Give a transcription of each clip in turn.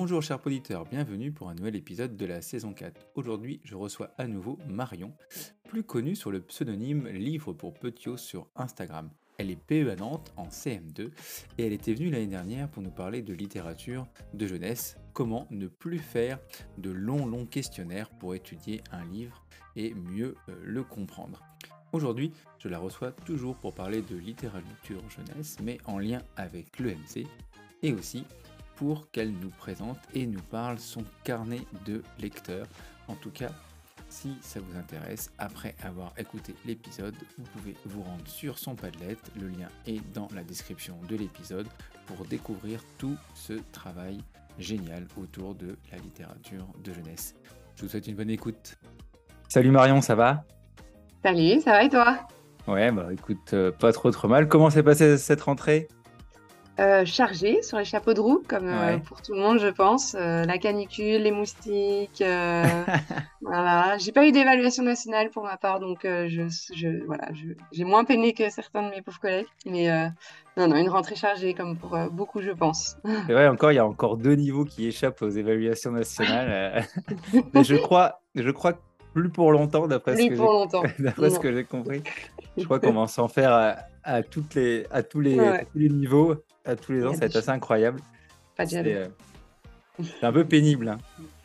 Bonjour chers auditeurs, bienvenue pour un nouvel épisode de la saison 4. Aujourd'hui, je reçois à nouveau Marion, plus connue sur le pseudonyme Livre pour Petiot sur Instagram. Elle est PE à Nantes en CM2 et elle était venue l'année dernière pour nous parler de littérature de jeunesse, comment ne plus faire de longs longs questionnaires pour étudier un livre et mieux euh, le comprendre. Aujourd'hui, je la reçois toujours pour parler de littérature jeunesse, mais en lien avec l'EMC, et aussi pour qu'elle nous présente et nous parle son carnet de lecteur. En tout cas, si ça vous intéresse, après avoir écouté l'épisode, vous pouvez vous rendre sur son Padlet, le lien est dans la description de l'épisode, pour découvrir tout ce travail génial autour de la littérature de jeunesse. Je vous souhaite une bonne écoute. Salut Marion, ça va? Salut, ça va et toi? Ouais, bah écoute, euh, pas trop trop mal. Comment s'est passée cette rentrée? Euh, Chargée sur les chapeaux de roue, comme euh, Ouais. pour tout le monde, je pense. Euh, la canicule, les moustiques. voilà. J'ai pas eu d'évaluation nationale pour ma part, donc je, je, voilà, j'ai moins peiné que certains de mes pauvres collègues. Mais non, non, une rentrée chargée, comme pour beaucoup, je pense. C'est vrai, encore, il y a encore deux niveaux qui échappent aux évaluations nationales. Mais je crois, je crois que plus pour longtemps, d'après ce que pour j'ai longtemps. D'après ce Non. que j'ai compris, je crois qu'on va s'en faire à, à toutes les, à, tous les, Ouais. à tous les niveaux, à tous les ans. Ça va être assez incroyable. Pas de C'est euh, un peu pénible. hein.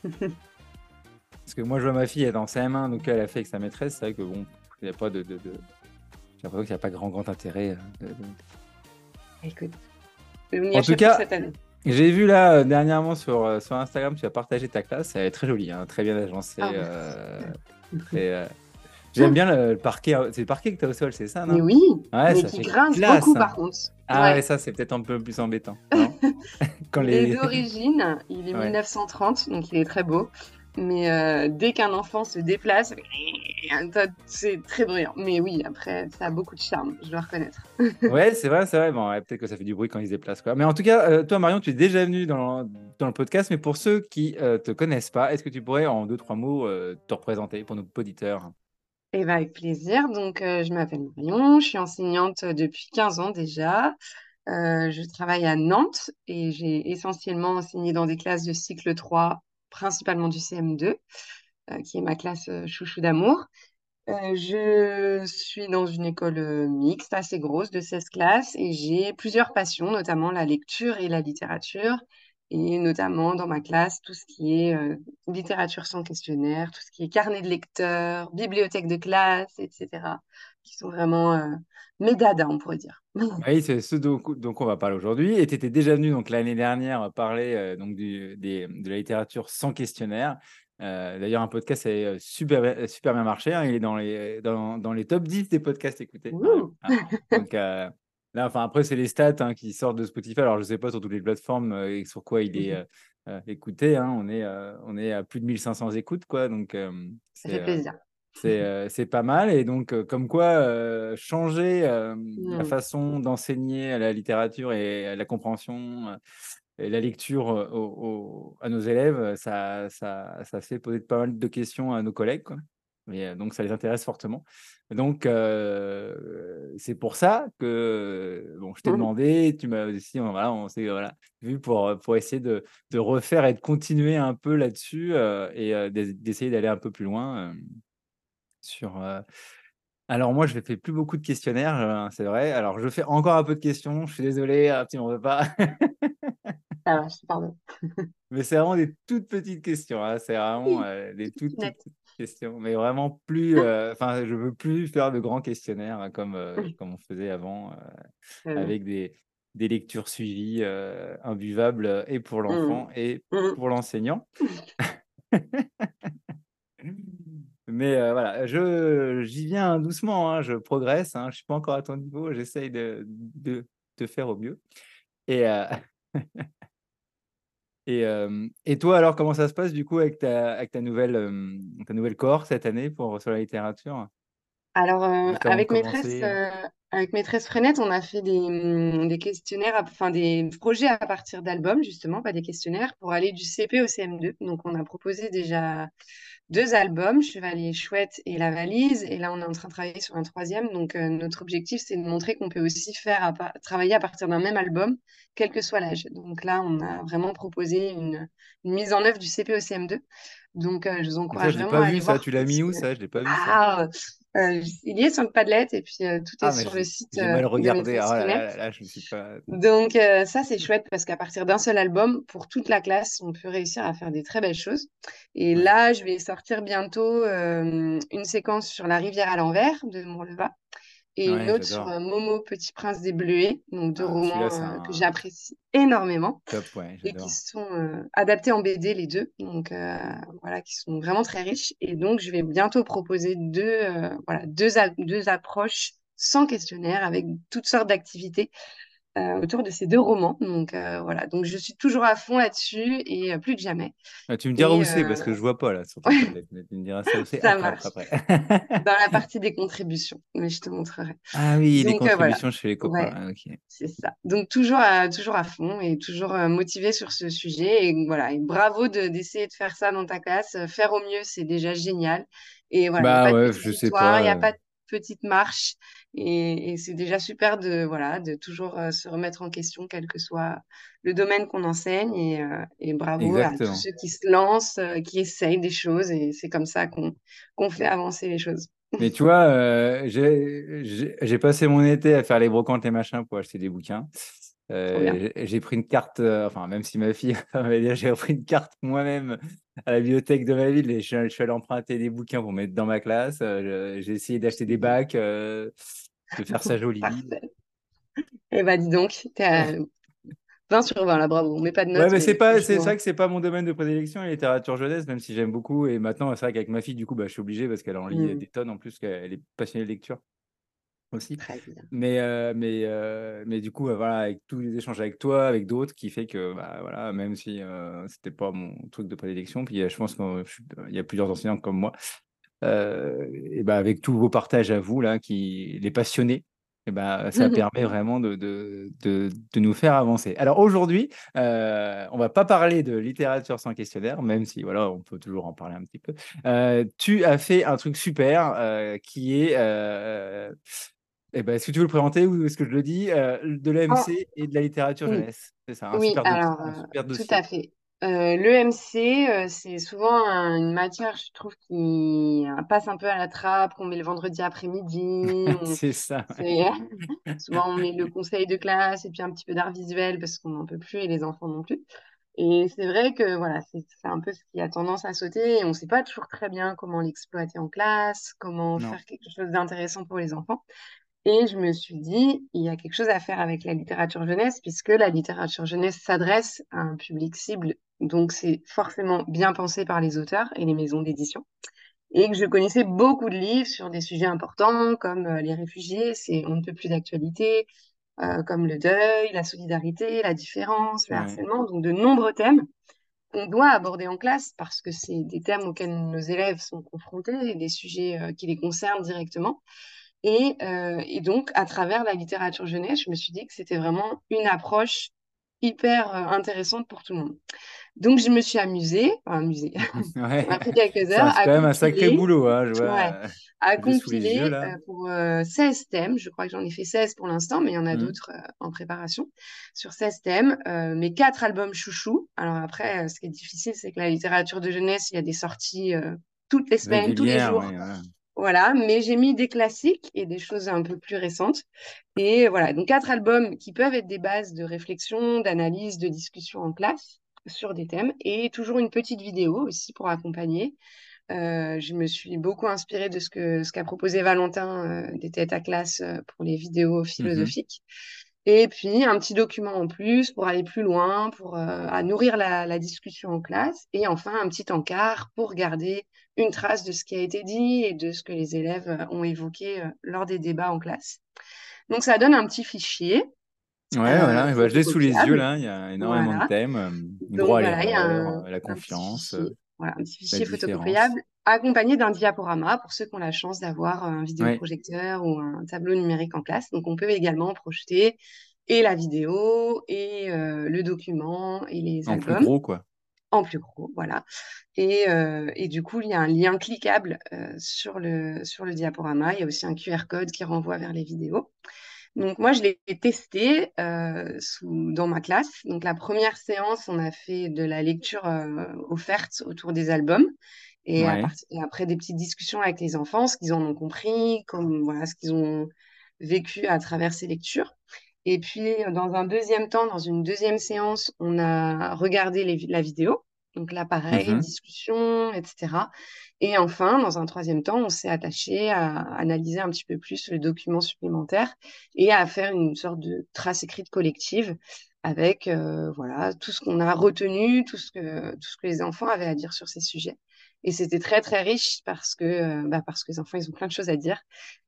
Parce que moi, je vois ma fille, elle est en CM1, donc elle a fait avec sa maîtresse. C'est vrai que bon, il n'y a pas de. de, de- J'ai l'impression qu'il n'y a pas grand, grand intérêt. euh, de- Écoute, En tout cas- cette année. J'ai vu là euh, dernièrement sur, euh, sur Instagram, tu as partagé ta classe. Elle est très jolie, hein, très bien agencée. Ah, euh, très, J'aime bien le, le parquet. C'est le parquet que tu as au sol, c'est ça, non? Mais oui, Ouais, mais ça qui grince classe, beaucoup hein. par contre. Ah Ouais. ouais, ça c'est peut-être un peu plus embêtant. Quand Il est les... d'origine, il est Ouais. 1930, donc il est très beau. Mais euh, dès qu'un enfant se déplace, c'est très bruyant. Mais oui, après, ça a beaucoup de charme, je dois reconnaître. Ouais, c'est vrai, c'est vrai. Bon, ouais, peut-être que ça fait du bruit quand ils se déplacent. Quoi. Mais en tout cas, euh, toi, Marion, tu es déjà venu dans, dans le podcast. Mais pour ceux qui ne te connaissent pas, est-ce que tu pourrais, en deux, trois mots, euh, te représenter pour nos auditeurs? Et bah, avec plaisir. Donc, euh, je m'appelle Marion, je suis enseignante depuis 15 ans déjà. Euh, je travaille à Nantes et j'ai essentiellement enseigné dans des classes de cycle 3, principalement du CM2, euh, qui est ma classe euh, chouchou d'amour. Euh, je suis dans une école euh, mixte assez grosse de 16 classes et j'ai plusieurs passions, notamment la lecture et la littérature, et notamment dans ma classe tout ce qui est euh, littérature sans questionnaire, tout ce qui est carnet de lecteur, bibliothèque de classe, etc., qui sont vraiment euh, mes dadas, on pourrait dire. Oui, c'est ce dont, dont on va parler aujourd'hui. Et tu étais déjà venu l'année dernière parler euh, donc du, des- de la littérature sans questionnaire. Euh, D'ailleurs, un podcast a euh, super, super bien marché. hein. Il est dans les, dans, dans les top 10 des podcasts écoutés. Donc euh, là, enfin, après, c'est les stats hein, qui sortent de Spotify. Alors, je ne sais pas sur toutes les plateformes euh, et sur quoi il est euh, euh, écouté. hein. On, est, on est à plus de 1500 écoutes. Quoi. Donc, Ça c'est fait plaisir. c'est pas mal. Et donc, comme quoi, changer la Mm. façon d'enseigner la littérature et la compréhension et la lecture au- au- à nos élèves, ça, ça, ça fait poser pas mal de questions à nos collègues. Quoi. Et euh, donc, ça les intéresse fortement. Donc, euh, c'est pour ça que bon, je t'ai Mm. demandé, tu m'as aussi, on- voilà, on s'est voilà, vu pour, pour essayer de, de refaire et de continuer un peu là-dessus euh, et euh, d'ess- d'essayer d'aller un peu plus loin. euh, sur. euh, Alors moi, je ne fais plus beaucoup de questionnaires, euh, c'est vrai. Alors je fais encore un peu de questions. Je suis désolé, ah, tu m'en veux pas. Ça va, je te pardonne. Mais c'est vraiment des toutes petites questions. hein, C'est vraiment euh, des toutes, petites questions. Mais vraiment plus. euh, Enfin, je veux plus faire de grands questionnaires hein, comme euh, comme on faisait avant, euh, Euh, avec des des lectures suivies, imbuvables et pour l'enfant et mm. pour l'enseignant. Mais voilà, je, j'y viens doucement, hein, je progresse, hein, je ne suis pas encore à ton niveau, j'essaye de, de, de faire au mieux. Et, et, euh, et toi, alors, comment ça se passe du coup avec ta, avec ta, nouvelle, euh, ta nouvelle cohorte cette année pour, sur la littérature? Alors, euh, avec maîtresse, euh, avec maîtresse Frenette, on a fait des, hum, des questionnaires, enfin des projets à partir d'albums, justement, pas des questionnaires, pour aller du CP au CM2. Donc, on a proposé déjà deux albums, Chevalier Chouette et La Valise. Et là, on est en train de travailler sur un troisième. Donc, euh, notre objectif, c'est de montrer qu'on peut aussi faire à travailler à partir d'un même album quel que soit l'âge. Donc là, on a vraiment proposé une, mise en œuvre du CPOCM2. Donc, je vous encourage ça, vraiment pas à vu, ça. Tu l'as mis où, ça? Je l'ai pas vu, ça. Euh, il y est sur le Padlet et puis euh, tout est Ah, sur le site j'ai euh, mal regardé. Ah là je suis pas. Donc euh, ça, c'est chouette parce qu'à partir d'un seul album, pour toute la classe, on peut réussir à faire des très belles choses. Et là, je vais sortir bientôt une séquence sur la rivière à l'envers de Morleva et une autre sur Momo, Petit Prince des Bleuets, donc deux Ah, romans euh, que j'apprécie énormément top, ouais, et qui sont euh, adaptés en BD les deux, donc euh, voilà, qui sont vraiment très riches. Et donc, je vais bientôt proposer deux, euh, voilà, deux approches sans questionnaire avec toutes sortes d'activités euh, autour de ces deux romans. Donc euh, voilà, donc je suis toujours à fond là-dessus et euh, plus que jamais. Ah, tu me diras Et où c'est parce que je vois pas là sur ton Tu me diras ça où c'est ça marche après, dans la partie des contributions, mais je te montrerai. Ah oui, les Donc voilà, contributions chez les copains. ouais. Ah. C'est ça. Donc toujours à, toujours à fond et toujours motivé sur ce sujet. Et voilà, et bravo de, d'essayer de faire ça dans ta classe. Faire au mieux, c'est déjà génial. Et voilà, Bah pas ouais, je sais victoire, il pas. n'y a pas de petite marche. Et, et c'est déjà super de, voilà, de toujours euh, se remettre en question, quel que soit le domaine qu'on enseigne. Et, euh, et bravo à tous ceux qui se lancent, euh, qui essayent des choses. Et c'est comme ça qu'on qu'on fait avancer les choses. Mais tu vois, euh, j'ai passé mon été à faire les brocantes et machins pour acheter des bouquins. Euh, j'ai pris une carte, euh, enfin, même si ma fille m'avait dit, j'ai pris une carte moi-même à la bibliothèque de ma ville et je, suis- je suis allé emprunter des bouquins pour mettre dans ma classe. J'ai essayé d'acheter des bacs, euh, de faire ça joli. Et bah dis donc, t'es à 20 sur 20 là, bravo. On met pas de notes, mais mais c'est pas, c'est vrai que c'est pas mon domaine de prédilection, la littérature jeunesse, même si j'aime beaucoup. Et maintenant, c'est vrai qu'avec ma fille, du coup, bah, je suis obligé parce qu'elle en lit hmm, des tonnes en plus, qu'elle est passionnée de lecture aussi. très bien. Mais, euh, mais, euh, mais du coup, euh, voilà, avec tous les échanges avec toi, avec d'autres, qui fait que, bah, voilà, même si euh, c'était pas mon truc de prédilection, puis euh, je pense qu'il y a plusieurs enseignants comme moi, euh, et bah, avec tous vos partages à vous, là, qui, les passionnés, et bah, ça permet vraiment de, de, de, de nous faire avancer. Alors aujourd'hui, euh, on va pas parler de littérature sans questionnaire, même si voilà, on peut toujours en parler un petit peu. Euh, tu as fait un truc super euh, qui est euh, eh ben, est-ce que tu veux le présenter ou est-ce que je le dis euh, De Oh, l'EMC et de la littérature oui, jeunesse? C'est ça, un oui, super, alors, un euh, super tout dossier. à fait. Euh, l'EMC, euh, c'est souvent un- une matière, je trouve, qui euh, passe un peu à la trappe, qu'on met le vendredi après-midi. on- C'est ça. ouais. c'est- Souvent, on met le conseil de classe et puis un petit peu d'art visuel parce qu'on n'en peut plus et les enfants non plus. Et c'est vrai que voilà, c'est c'est un peu ce qui a tendance à sauter et on ne sait pas toujours très bien comment l'exploiter en classe, comment Non. faire quelque chose d'intéressant pour les enfants. Et je me suis dit, il y a quelque chose à faire avec la littérature jeunesse, puisque la littérature jeunesse s'adresse à un public cible, donc c'est forcément bien pensé par les auteurs et les maisons d'édition. Et que je connaissais beaucoup de livres sur des sujets importants, comme euh, les réfugiés, c'est on ne peut plus d'actualité, euh, comme le deuil, la solidarité, la différence, le Ouais. harcèlement, donc de nombreux thèmes qu'on doit aborder en classe, parce que c'est des thèmes auxquels nos élèves sont confrontés, et des sujets euh, qui les concernent directement. Et, euh, et donc, à travers la littérature jeunesse, je me suis dit que c'était vraiment une approche hyper euh, intéressante pour tout le monde. Donc, je me suis amusée, enfin, amusée, Ouais. pris quelques heures c'est à quand même un sacré compiler, boulot, hein, je vois. ouais, euh, à yeux compiler euh, pour euh, 16 thèmes. Je crois que j'en ai fait 16 pour l'instant, mais il y en a Mhm. d'autres euh, en préparation. Sur 16 thèmes, mes quatre albums chouchous. Alors après, ce qui est difficile, c'est que la littérature de jeunesse, il y a des sorties toutes les semaines, tous les jours. ouais, voilà. Mais j'ai mis des classiques et des choses un peu plus récentes. Et voilà, donc quatre albums qui peuvent être des bases de réflexion, d'analyse, de discussion en classe sur des thèmes et toujours une petite vidéo aussi pour accompagner. Euh, je me suis beaucoup inspirée de ce que ce qu'a proposé Valentin euh, des têtes à classe euh, pour les vidéos Mhm. philosophiques. Et puis un petit document en plus pour aller plus loin, pour euh, à nourrir la, la discussion en classe. Et enfin un petit encart pour garder une trace de ce qui a été dit et de ce que les élèves euh, ont évoqué euh, lors des débats en classe. Donc ça donne un petit fichier Ouais, euh, voilà, je l'ai sous les yeux là, il y a énormément Voilà. de thèmes, Donc droit à voilà, l'erreur, euh, la confiance, voilà, un petit fichier photocopiable accompagné d'un diaporama pour ceux qui ont la chance d'avoir un Ouais, vidéoprojecteur ou un tableau numérique en classe. Donc on peut également projeter et la vidéo et euh, le document et les en plus albums gros quoi. en plus gros, voilà. Et, euh, et du coup, il y a un lien cliquable euh, sur le, sur le diaporama. Il y a aussi un QR code qui renvoie vers les vidéos. Donc moi, je l'ai testé euh, sous, dans ma classe. Donc la première séance, on a fait de la lecture euh, offerte autour des albums. Et, à Ouais. part- et après des petites discussions avec les enfants, ce qu'ils en ont compris, comme, voilà, ce qu'ils ont vécu à travers ces lectures. Et puis, dans un deuxième temps, dans une deuxième séance, on a regardé les la vidéo. Donc là, pareil, Mhm. discussion, etc. Et enfin, dans un troisième temps, on s'est attaché à analyser un petit peu plus le document supplémentaire et à faire une sorte de trace écrite collective avec euh, voilà, tout ce qu'on a retenu, tout ce que, tout ce que les enfants avaient à dire sur ces sujets. Et c'était très, très riche parce que, euh, bah, parce que les enfants, ils ont plein de choses à dire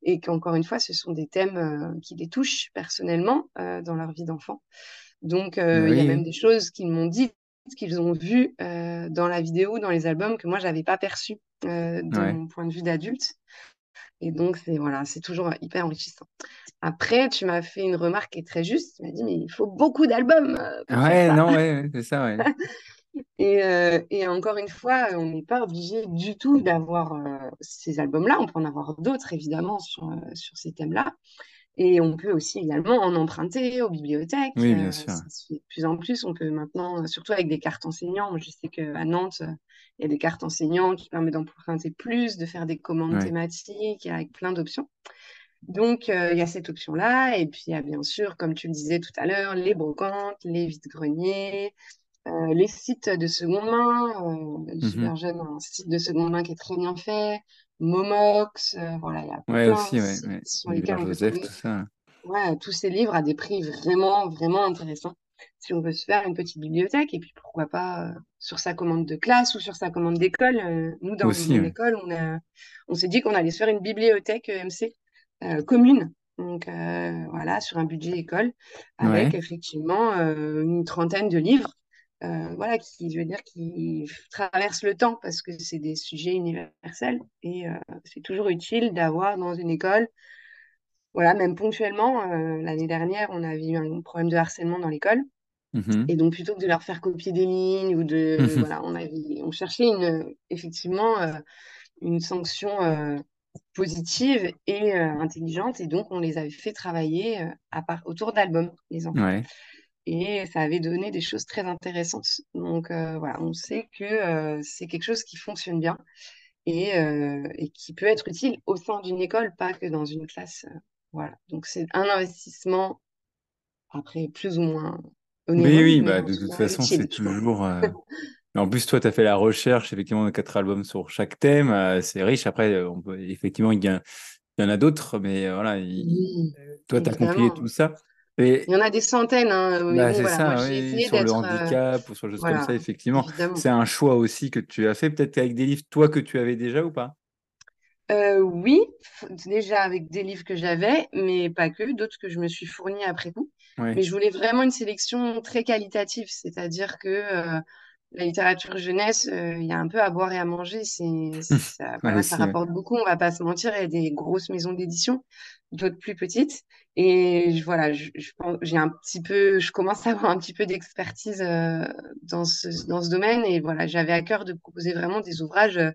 et qu'encore une fois, ce sont des thèmes euh, qui les touchent personnellement euh, dans leur vie d'enfant. Donc, il y a même des choses qu'ils m'ont dit, qu'ils ont vues euh, dans la vidéo, dans les albums, que moi, j'avais pas perçues euh, de ouais. mon point de vue d'adulte. Et donc, c'est voilà, c'est toujours hyper enrichissant. Après, tu m'as fait une remarque qui est très juste. Tu m'as dit, mais il faut beaucoup d'albums euh, Ouais, non, ouais, c'est ça, ouais. Et, euh, et encore une fois, on n'est pas obligé du tout d'avoir euh, ces albums-là. On peut en avoir d'autres, évidemment, sur, euh, sur ces thèmes-là. Et on peut aussi également en emprunter aux bibliothèques. Oui, bien Euh, sûr. de plus en plus. On peut maintenant, euh, surtout avec des cartes enseignants, moi, je sais qu'à Nantes, euh, il y a des cartes enseignants qui permettent d'emprunter plus, de faire des commandes Ouais. thématiques avec plein d'options. Donc, euh, il y a cette option-là. Et puis, il y a bien sûr, comme tu le disais tout à l'heure, les brocantes, les vides-greniers, euh, les sites de seconde main. Euh, Mhm. Super Jeune, un site de seconde main qui est très bien fait. Momox, euh, voilà, il y a Ouais, plein aussi, de ouais, sites ouais. sur lesquels on peut Joseph, trouver tout ça. ouais, tous ces livres à des prix vraiment, vraiment intéressants. Si on veut se faire une petite bibliothèque, et puis pourquoi pas euh, sur sa commande de classe ou sur sa commande d'école. Nous, dans Aussi, école, on a, on s'est dit qu'on allait se faire une bibliothèque EMC commune. Donc voilà, sur un budget école, avec effectivement une trentaine de livres, voilà, qui, je veux dire, qui traversent le temps parce que c'est des sujets universels et euh, c'est toujours utile d'avoir dans une école voilà, même ponctuellement, euh, l'année dernière, on avait eu un problème de harcèlement dans l'école. Mhm. Et donc, plutôt que de leur faire copier des lignes ou de. Mhm. Voilà, on avait, on cherchait une, effectivement euh, une sanction euh, positive et euh, intelligente. Et donc, on les avait fait travailler euh, à part, autour d'albums, les enfants. Ouais. Et ça avait donné des choses très intéressantes. Donc, euh, voilà, on sait que euh, c'est quelque chose qui fonctionne bien et, euh, et qui peut être utile au sein d'une école, pas que dans une classe. voilà. Donc, c'est un investissement, après, plus ou moins Oui, onéreux, oui, mais bah, en de tout toute façon, c'est toujours. En plus, toi, tu as fait la recherche, effectivement, de quatre albums sur chaque thème. c'est riche. Après, on peut... effectivement, il y, a- il y en a d'autres, mais voilà, il- Oui, toi, tu as compilé tout ça. Et Il y en a des centaines, hein, mais bah, bon, c'est voilà, ça, oui, sur le d'être... euh, handicap ou sur des choses comme ça, effectivement. C'est un choix aussi que tu as fait, peut-être avec des livres, toi, que tu avais déjà ou pas? Euh, oui, déjà avec des livres que j'avais, mais pas que, d'autres que je me suis fournie après coup. Mais je voulais vraiment une sélection très qualitative, c'est-à-dire que euh, la littérature jeunesse, euh, il y a un peu à boire et à manger. C'est, ça, Ouais, voilà, ça ouais. rapporte beaucoup, on va pas se mentir. Il y a des grosses maisons d'édition, d'autres plus petites. Et je- voilà, je, je j'ai un petit peu, je commence à avoir un petit peu d'expertise euh, dans ce, dans ce domaine. Et voilà, j'avais à cœur de proposer vraiment des ouvrages euh,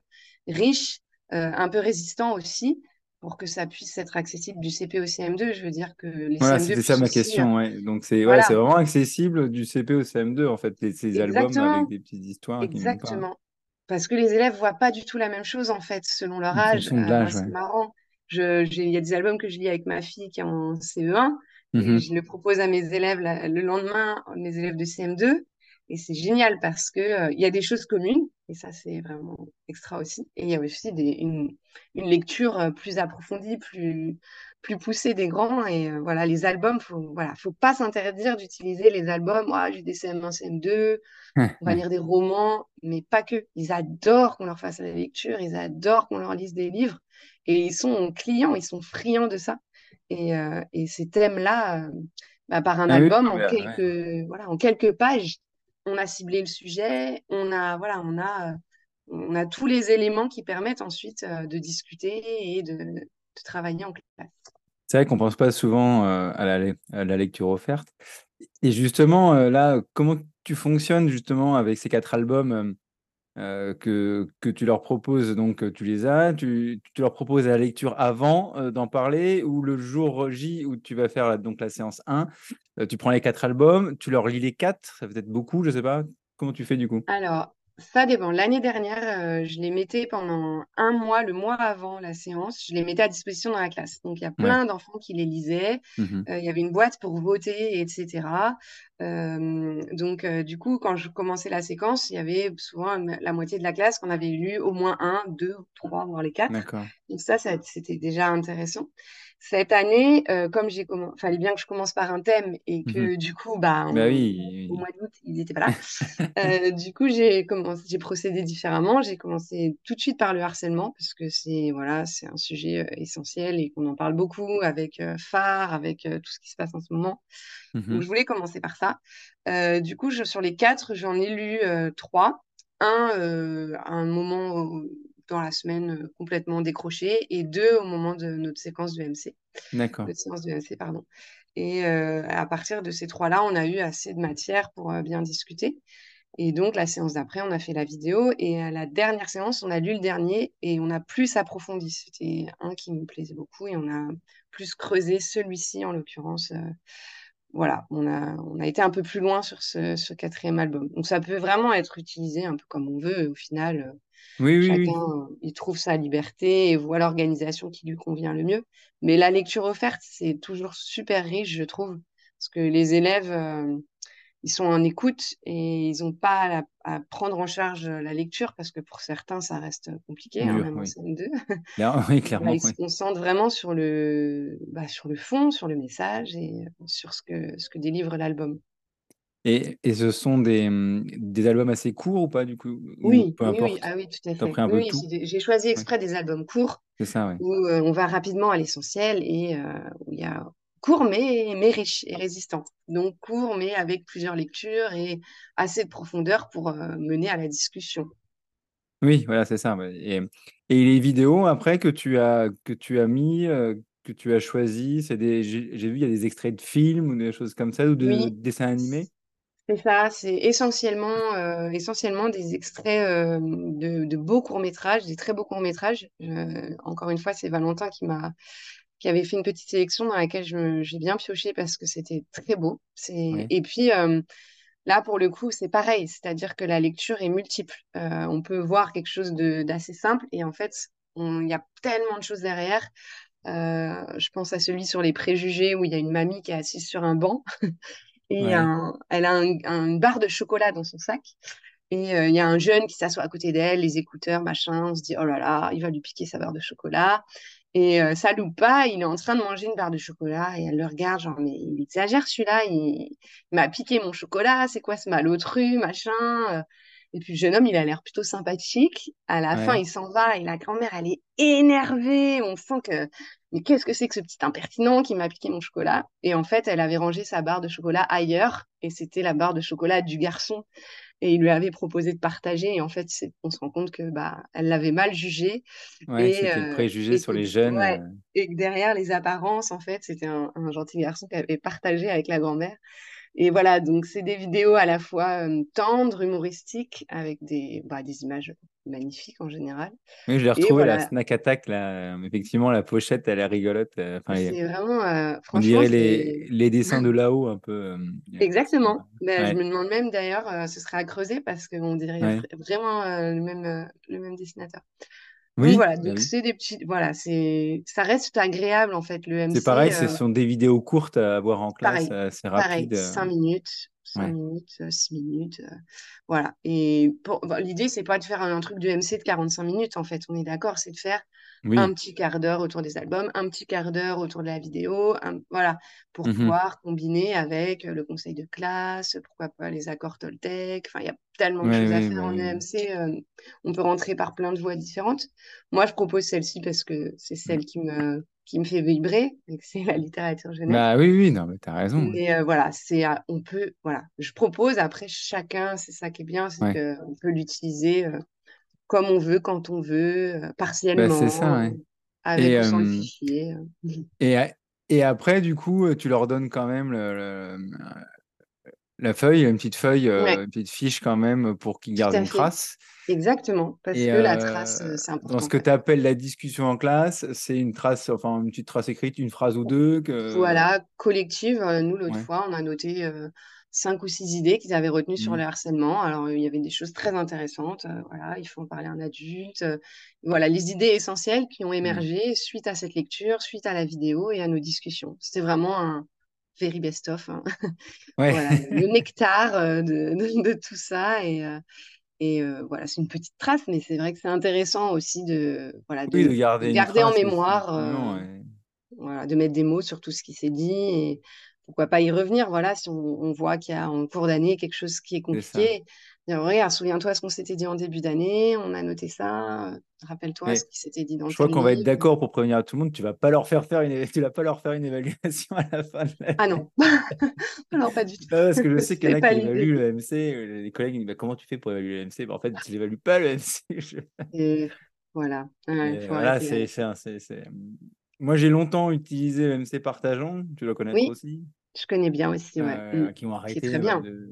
riches, euh, un peu résistants aussi, pour que ça puisse être accessible du CP au CM2. Je veux dire que les Voilà, CM2 c'était ça ma aussi, question, ouais. Donc, c'est ouais, vraiment accessible du CP au CM2, en fait, les- ces albums avec des petites histoires. Exactement. Parce que les élèves voient pas du tout la même chose, en fait, selon leur En âge. Euh, c'est ouais. marrant. Il y a des albums que je lis avec ma fille qui est en CE1 et Mhm. je le propose à mes élèves la- le lendemain, mes élèves de CM2. Et c'est génial parce que, euh, il y a des choses communes et ça, c'est vraiment extra aussi. Et il y a aussi des, une, une lecture euh, plus approfondie, plus, plus poussée des grands. Et euh, voilà, les albums, faut, voilà, faut pas s'interdire d'utiliser les albums. Moi, j'ai des CM1, CM2 on va lire des romans, mais pas que. Ils adorent qu'on leur fasse la lecture, ils adorent qu'on leur lise des livres, et ils sont clients, ils sont friands de ça. Et, euh, et ces thèmes-là, euh, bah, par un Ah album, non, en euh, ouais. quelques, voilà, en quelques pages, on a ciblé le sujet, on a, voilà, on a, euh, on a tous les éléments qui permettent ensuite euh, de discuter et de, travailler en classe. C'est vrai qu'on pense pas souvent euh, à la, lecture offerte. Et justement, là, comment tu fonctionnes justement avec ces quatre albums? que, tu leur proposes, donc tu les as, tu, leur proposes la lecture avant d'en parler, ou le jour J où tu vas faire la, séance 1, euh, tu prends les quatre albums, tu leur lis les quatre, ça peut être beaucoup, je sais pas. Comment tu fais du coup? Alors, ça dépend. L'année dernière, euh, je les mettais pendant un mois, le mois avant la séance, je les mettais à disposition dans la classe. Donc, il y a Ouais. plein d'enfants qui les lisaient. Mhm. Euh, il y avait une boîte pour voter, etc. Euh, donc, euh, du coup, quand je commençais la séquence, il y avait souvent la moitié de la classe qu'on avait lu au moins un, deux, trois, voire les quatre. Donc ça, ça, c'était déjà intéressant. Cette année, euh, comme j'ai commencé, fallait bien que je commence par un thème et que Mhm. du coup, bah, Bah oui, au mois d'août, ils n'étaient pas là. Euh, du coup, j'ai commencé, j'ai procédé différemment. J'ai commencé tout de suite par le harcèlement parce que c'est voilà, c'est un sujet euh, essentiel et qu'on en parle beaucoup avec phare, avec tout ce qui se passe en ce moment. Donc, Mhm. je voulais commencer par ça. Du coup, je- sur les quatre, j'en ai lu trois. Un un moment dans la semaine euh, complètement décroché et deux au moment de notre séquence de MC, D'accord. notre séance de MC, pardon. Et euh, à partir de ces trois-là, on a eu assez de matière pour euh, bien discuter. Et donc, la séance d'après, on a fait la vidéo. Et à la dernière séance, on a lu le dernier et on a plus approfondi. C'était un qui me plaisait beaucoup et on a plus creusé celui-ci, en l'occurrence. euh, voilà, on a, on a été un peu plus loin sur ce, ce quatrième album. Donc, ça peut vraiment être utilisé un peu comme on veut. Au final, euh, Oui, oui, chacun, oui. euh, il trouve sa liberté et voit l'organisation qui lui convient le mieux. Mais la lecture offerte, c'est toujours super riche, je trouve, parce que les élèves, euh, ils sont en écoute et ils n'ont pas à, la- à prendre en charge la lecture, parce que pour certains, ça reste compliqué, hein, même en oui. CM2. Là, oui, Voilà, clairement, ils se concentrent vraiment sur le, bah, sur le fond, sur le message et euh, sur ce que, ce que délivre l'album. Et, et ce sont des, hum, des albums assez courts ou pas, du coup? Ou Oui, peu oui, oui, importe, ah oui, tout à fait. Oui, j'ai choisi exprès des albums courts ça, où euh, on va rapidement à l'essentiel et euh, où il y a court mais, mais riche et résistant. Donc court mais avec plusieurs lectures et assez de profondeur pour euh, mener à la discussion. Oui, voilà, c'est ça. Et, et les vidéos après que tu as, que tu as mis, euh, que tu as choisi, c'est des, j'ai j'ai vu, il y a des extraits de films ou des choses comme ça, ou de Oui, dessins animés? c'est ça, c'est essentiellement, euh, essentiellement des extraits euh, de, de beaux courts-métrages, des très beaux courts-métrages. Encore une fois, c'est Valentin qui m'a qui avait fait une petite sélection dans laquelle j'ai bien pioché parce que c'était très beau. Oui, Et puis, euh, Là, pour le coup, c'est pareil, c'est-à-dire que la lecture est multiple. Euh, on peut voir quelque chose d'assez simple et en fait, il y a tellement de choses derrière. Euh, je pense à celui sur les préjugés où il y a une mamie qui est assise sur un banc et ouais, un- elle a un- un- une barre de chocolat dans son sac. Et euh, il y a un jeune qui s'assoit à côté d'elle, les écouteurs, machin. On se dit, oh là là, il va lui piquer sa barre de chocolat. Et euh, ça loupe pas, il est en train de manger une barre de chocolat et elle le regarde, genre, mais il exagère celui-là, il, il m'a piqué mon chocolat, c'est quoi ce malotru, machin. Et puis le jeune homme, il a l'air plutôt sympathique. À la fin, il s'en va et la grand-mère, elle est énervée. On sent que, mais qu'est-ce que c'est que ce petit impertinent qui m'a piqué mon chocolat? Et en fait, elle avait rangé sa barre de chocolat ailleurs et c'était la barre de chocolat du garçon et il lui avait proposé de partager. Et en fait, on se rend compte que bah, elle l'avait mal jugé ouais, c'était le euh, préjugé sur les jeunes. ouais, euh, et que derrière les apparences, en fait, c'était un, un gentil garçon qui avait partagé avec la grand-mère. Et voilà, donc c'est des vidéos à la fois euh, tendres, humoristiques, avec des, bah, des images magnifiques en général. Oui, je l'ai Et retrouvé, la voilà, Snack Attack, là. euh, Effectivement, la pochette, elle est rigolote. euh, Enfin, c'est vraiment, euh, on franchement, dirait les, les dessins de là-haut, un peu. euh, exactement. Ben, je me demande même d'ailleurs, ce serait à creuser parce qu'on dirait ouais. vraiment le même, le même dessinateur. Donc Oui, voilà, bah donc oui. c'est des petits, voilà, c'est, ça reste agréable en fait. Le C'est pareil, MC, ce euh, sont des vidéos courtes à voir en classe, pareil, assez pareil, rapides. euh, cinq minutes, cinq Ouais, minutes, euh, six minutes, euh, voilà. Et pour- bon, l'idée, c'est pas de faire un, un truc de MC de 45 minutes en fait, on est d'accord, c'est de faire un petit quart d'heure autour des albums, un petit quart d'heure autour de la vidéo, un- voilà, pour Mhm. pouvoir combiner avec euh, le conseil de classe, pourquoi pas les accords Toltec, enfin, il y a tellement de Ouais, choses à faire bah en. EMC, euh, on peut rentrer par plein de voies différentes. Moi, je propose celle-ci parce que c'est Mm. celle qui me, qui me fait vibrer, et que c'est la littérature jeunesse. Bah oui, oui, non, mais t'as raison. Mais euh, voilà, c'est, euh, on peut, voilà, je propose, après chacun, c'est ça qui est bien, c'est Ouais. qu'on peut l'utiliser euh, comme on veut, quand on veut, euh, Bah c'est ça, partiellement, ouais. avec Et, ou sans le fichier. et, et après, du coup, tu leur donnes quand même le, le- la feuille, une petite feuille, Ouais, une petite fiche quand même pour qu'il garde une fait. trace. Exactement, parce Et que la trace, euh, c'est dans important ce que tu appelles la discussion en classe, c'est une trace, enfin une petite trace écrite, une phrase ou deux que... Voilà, collective. euh, Nous, l'autre Ouais. fois, on a noté euh, cinq ou six idées qu'ils avaient retenues sur Mm. le harcèlement. Alors, euh, il y avait des choses très intéressantes. euh, voilà, il faut en parler à un adulte. euh, voilà, les idées essentielles qui ont Mm. émergé suite à cette lecture, suite à la vidéo et à nos discussions. C'était vraiment un very best-of. hein. Ouais. Voilà, le nectar euh, de, de- de tout ça. Et, euh, et euh, voilà, c'est une petite trace, mais c'est vrai que c'est intéressant aussi de, voilà, Oui, de, de garder de garder en mémoire. Non, euh, non, ouais. voilà, de mettre des mots sur tout ce qui s'est dit et pourquoi pas y revenir. Voilà, si on, on voit qu'il y a en cours d'année quelque chose qui est compliqué, dire, regarde, souviens-toi ce qu'on s'était dit en début d'année, on a noté ça, euh, rappelle-toi ce qui s'était dit dans je crois qu'on va être d'accord pour prévenir à tout le monde, tu vas pas leur faire faire une, tu vas pas leur faire une évaluation à la fin de l'année. Ah non, alors pas du tout. Non, parce que je sais qu'il y en a qui évaluent le MC, euh, les collègues disent bah, comment tu fais pour évaluer le MC Bah, En fait, tu l'évalues pas le MC. Je- Et voilà, Ouais, Et faut voilà, arrêter c'est, avec c'est, un- c'est- c'est- Moi, j'ai longtemps utilisé le MC partageant, tu connaître Oui, aussi, je connais bien aussi, ouais. euh, Mm. qui ont arrêté, très euh, bien. de-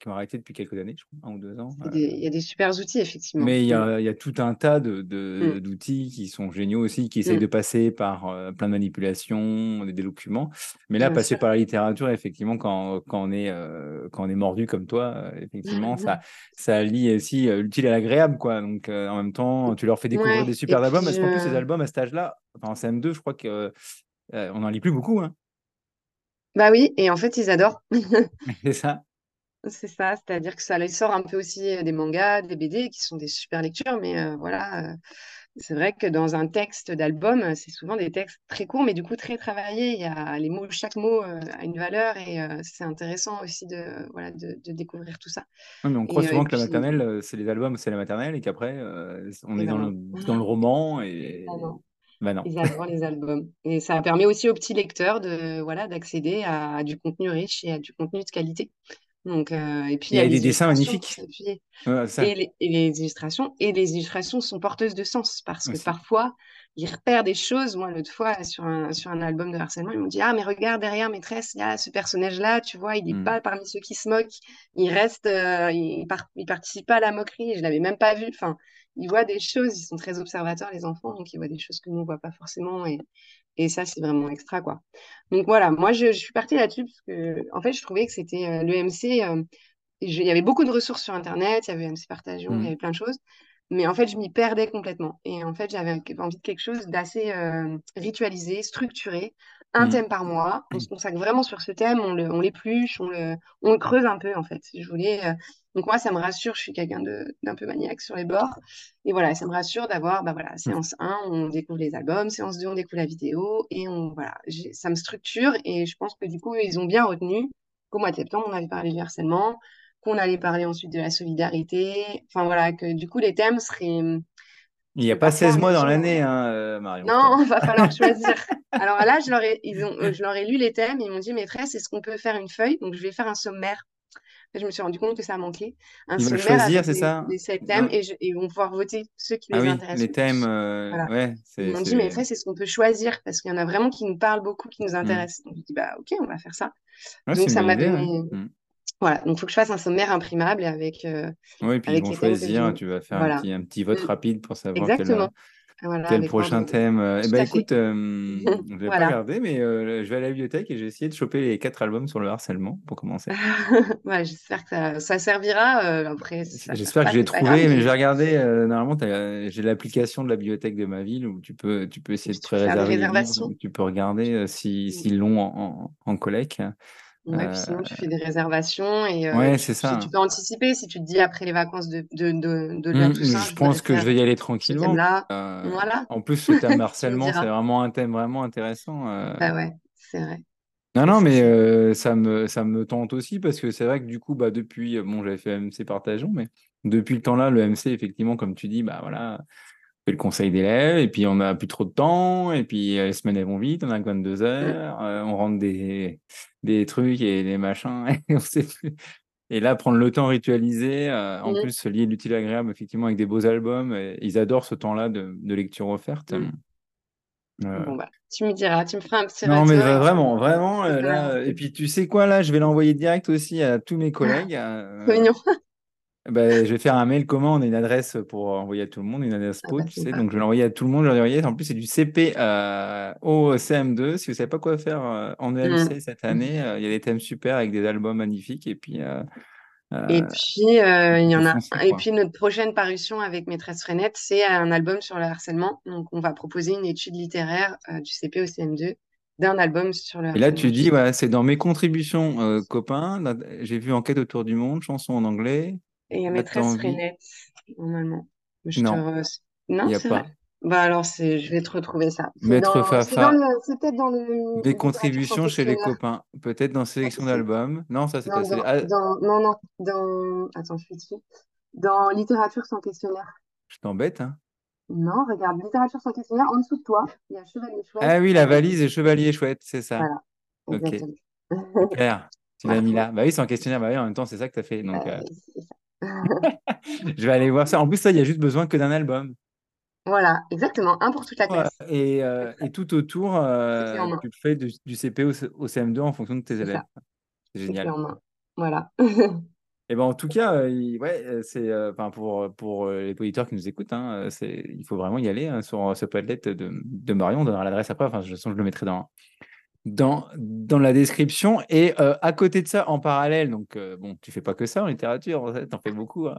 qui ont arrêté depuis quelques années, je crois, un ou deux ans. Il y a des super outils, effectivement. Mais il y Mm. a, il y a tout un tas de, de- Mm. d'outils qui sont géniaux aussi, qui essayent Mm. de passer par euh, plein de manipulations, des, des documents. Mais là, Bien passer sûr. par la littérature, effectivement, quand, quand, on, est, euh, quand on est mordu comme toi, effectivement, ça, ça lie aussi l'utile à l'agréable. quoi. Donc, en même temps, tu leur fais découvrir Ouais, des super albums, parce qu'en plus, ces albums, à cet âge-là, enfin, en CM2, je crois que on n'en lit plus beaucoup. Hein. Bah oui, et en fait, ils adorent. C'est ça. C'est ça, c'est-à-dire que ça les sort un peu aussi euh, des mangas, des BD qui sont des super lectures, mais euh, voilà, euh, c'est vrai que dans un texte d'album, c'est souvent des textes très courts, mais du coup très travaillés. Il y a les mots, chaque mot euh, a une valeur et c'est intéressant aussi de, voilà, de, de découvrir tout ça. Non, mais on croit Et, souvent que la maternelle, c'est les albums, c'est la maternelle, et qu'après, on et est ben dans le, dans le roman, et Ah bah non. ils adorent les albums. Et ça permet aussi aux petits lecteurs de, voilà, d'accéder à, à du contenu riche et à du contenu de qualité. Donc, euh, et puis il Il y a des dessins magnifiques. Ouais, ça Et les, et les illustrations, et les illustrations sont porteuses de sens parce que parfois, ils repèrent des choses. Moi, l'autre fois, sur un, sur un album de harcèlement, ils m'ont dit Ah, mais regarde derrière maîtresse, il y a ce personnage-là, tu vois, il n'est Mm. pas parmi ceux qui se moquent, il reste, euh, il, par- il participe pas à la moquerie, je l'avais même pas vu. Enfin, ils voient des choses, ils sont très observateurs, les enfants, donc ils voient des choses que nous, on voit pas forcément. Et, et ça, c'est vraiment extra, quoi. Donc voilà, moi, je, je suis partie là-dessus parce que, en fait, je trouvais que c'était euh, le MC. euh, il y avait beaucoup de ressources sur Internet, il y avait MC Partageon, il y Mm. avait plein de choses. Mais en fait, je m'y perdais complètement. Et en fait, j'avais envie de quelque chose d'assez euh, ritualisé, structuré, un Mm. thème par mois. On se consacre vraiment sur ce thème, on le, on l'épluche, on le, on le creuse un peu, en fait. Je voulais, euh, Donc moi, ça me rassure, je suis quelqu'un de- d'un peu maniaque sur les bords. Et voilà, ça me rassure d'avoir, bah voilà, séance 1, on découvre les albums, séance 2, on découvre la vidéo. Et on, voilà, j'ai- ça me structure. Et je pense que du coup, ils ont bien retenu qu'au mois de septembre, on avait parlé du harcèlement qu'on allait parler ensuite de la solidarité. Enfin voilà, que du coup les thèmes seraient. Il n'y a pas parfois 16 on mois dans l'année, hein, euh, Marion. Non, va falloir choisir. Alors là, je leur ai, ils ont, euh, je leur ai lu les thèmes, ils m'ont dit maîtresse, est-ce qu'on peut faire une feuille? Donc je vais faire un sommaire. Et je me suis rendu compte que ça manquait. Un Ils sommaire choisir, avec c'est les, ça? les sept thèmes et, je- et ils vont pouvoir voter ceux qui Ah les oui, intéressent les le thèmes, euh, Voilà. ouais, Ils c'est. m'ont dit c'est- maîtresse, est-ce qu'on peut choisir? Parce qu'il y en a vraiment qui nous parlent beaucoup, qui nous Mm. intéressent. Donc je dis bah ok, on va faire ça. Ouais, Donc ça m'a donné. Voilà, donc il faut que je fasse un sommaire imprimable avec, euh, Oui, puis ils vont je choisir, tu vas faire un petit, un petit vote Mm. rapide pour savoir quel, euh, Exactement. Voilà, quel prochain thème. euh, Eh ben écoute, euh, je vais pas regarder, mais euh, je vais à la bibliothèque et j'ai essayé de choper les quatre albums sur le harcèlement pour commencer. Ouais, j'espère que ça, ça servira. après, si J'espère que grave, trouver, mais mais je vais regarder. euh, normalement, j'ai l'application de la bibliothèque de ma ville où tu peux, tu peux essayer de des livres. réservations. donc Tu peux regarder si, Mm. s'ils l'ont en, en, en collègue. Ouais, puis sinon, tu fais des réservations et euh, ouais, c'est ça. tu peux anticiper si tu te dis après les vacances de, de, de, de Hum, Toussaint, je pense que je vais y aller tranquillement. Euh, Voilà, en plus, ce thème harcèlement, c'est vraiment un thème vraiment intéressant. euh. Bah ouais, c'est vrai. Non, non, mais euh, ça me, ça me tente aussi parce que c'est vrai que du coup, bah, depuis, bon, j'avais fait MC Partageons, mais depuis le temps-là, le MC, effectivement, comme tu dis, bah voilà, fait le conseil d'élèves et puis on n'a plus trop de temps et puis euh, les semaines elles vont vite, on a que 22 Mm. heures, euh, on rentre des, des trucs et des machins et on sait plus. Et là, prendre le temps ritualisé, euh, en Mm. plus, se lier l'utile agréable, effectivement, avec des beaux albums, et ils adorent ce temps-là de, de lecture offerte. Mm. Bon, bah, tu me diras, tu me feras un petit Non, mais vraiment, vraiment, là, et puis tu sais quoi, là, je vais l'envoyer direct aussi à tous mes collègues. C'est mignon. Bah, je vais faire un mail a une adresse pour envoyer à tout le monde, une adresse Ah pro, bah, tu sais, donc je vais l'envoyer à tout le monde, je vais. En plus, c'est du CP euh, au CM2. Si vous savez pas quoi faire euh, en EMC cette année, euh, il y a des thèmes super avec des albums magnifiques, et puis Et puis, il y en a. Et puis, notre prochaine parution avec Maîtresse Frenette, c'est un album sur le harcèlement. Donc, on va proposer une étude littéraire du CP au CM2 d'un album sur le Et là, tu dis, voilà, c'est dans mes contributions copains. J'ai vu Enquête autour du monde, chanson en anglais. Et il y a Là, t'as Maîtresse envie Frenette, normalement. Je te Non, il Non, n'y a c'est pas. vrai? Bah alors, je vais te retrouver ça. Maître dans... Fafa, le... c'est peut-être dans le sans contributions chez les copains. Peut-être dans sélection d'albums. Non, ça, c'est dans... Ah, dans... non, non, dans... Attends, je suis dessus. Dans littérature sans questionnaire. je t'embête, hein. Non, regarde, littérature sans questionnaire, en dessous de toi, il y a Chevalier Chouette. Ah oui, la valise et chevalier chouette, c'est ça. Voilà, Ok, super. Tu l'as mis là. Bah oui, en questionnaire. Bah oui, en même temps, c'est ça que tu as fait. Donc, Euh, euh. je vais aller voir ça. En plus, ça, il y a juste besoin que d'un album. Voilà, exactement, un pour toute la classe. Et, euh, et tout autour, euh, tu fais du, du CP au, C- au CM2 en fonction de tes élèves. C'est génial. Voilà. Et ben en tout cas, euh, ouais, euh, c'est pour, pour les auditeurs qui nous écoutent, hein, il faut vraiment y aller hein, sur ce Padlet de, de Marion. On donnera l'adresse après. Enfin, de toute façon, je le mettrai dans, dans, dans la description. Et euh, à côté de ça, en parallèle, donc euh, bon, tu fais pas que ça en littérature, en fait, t'en fais beaucoup. hein.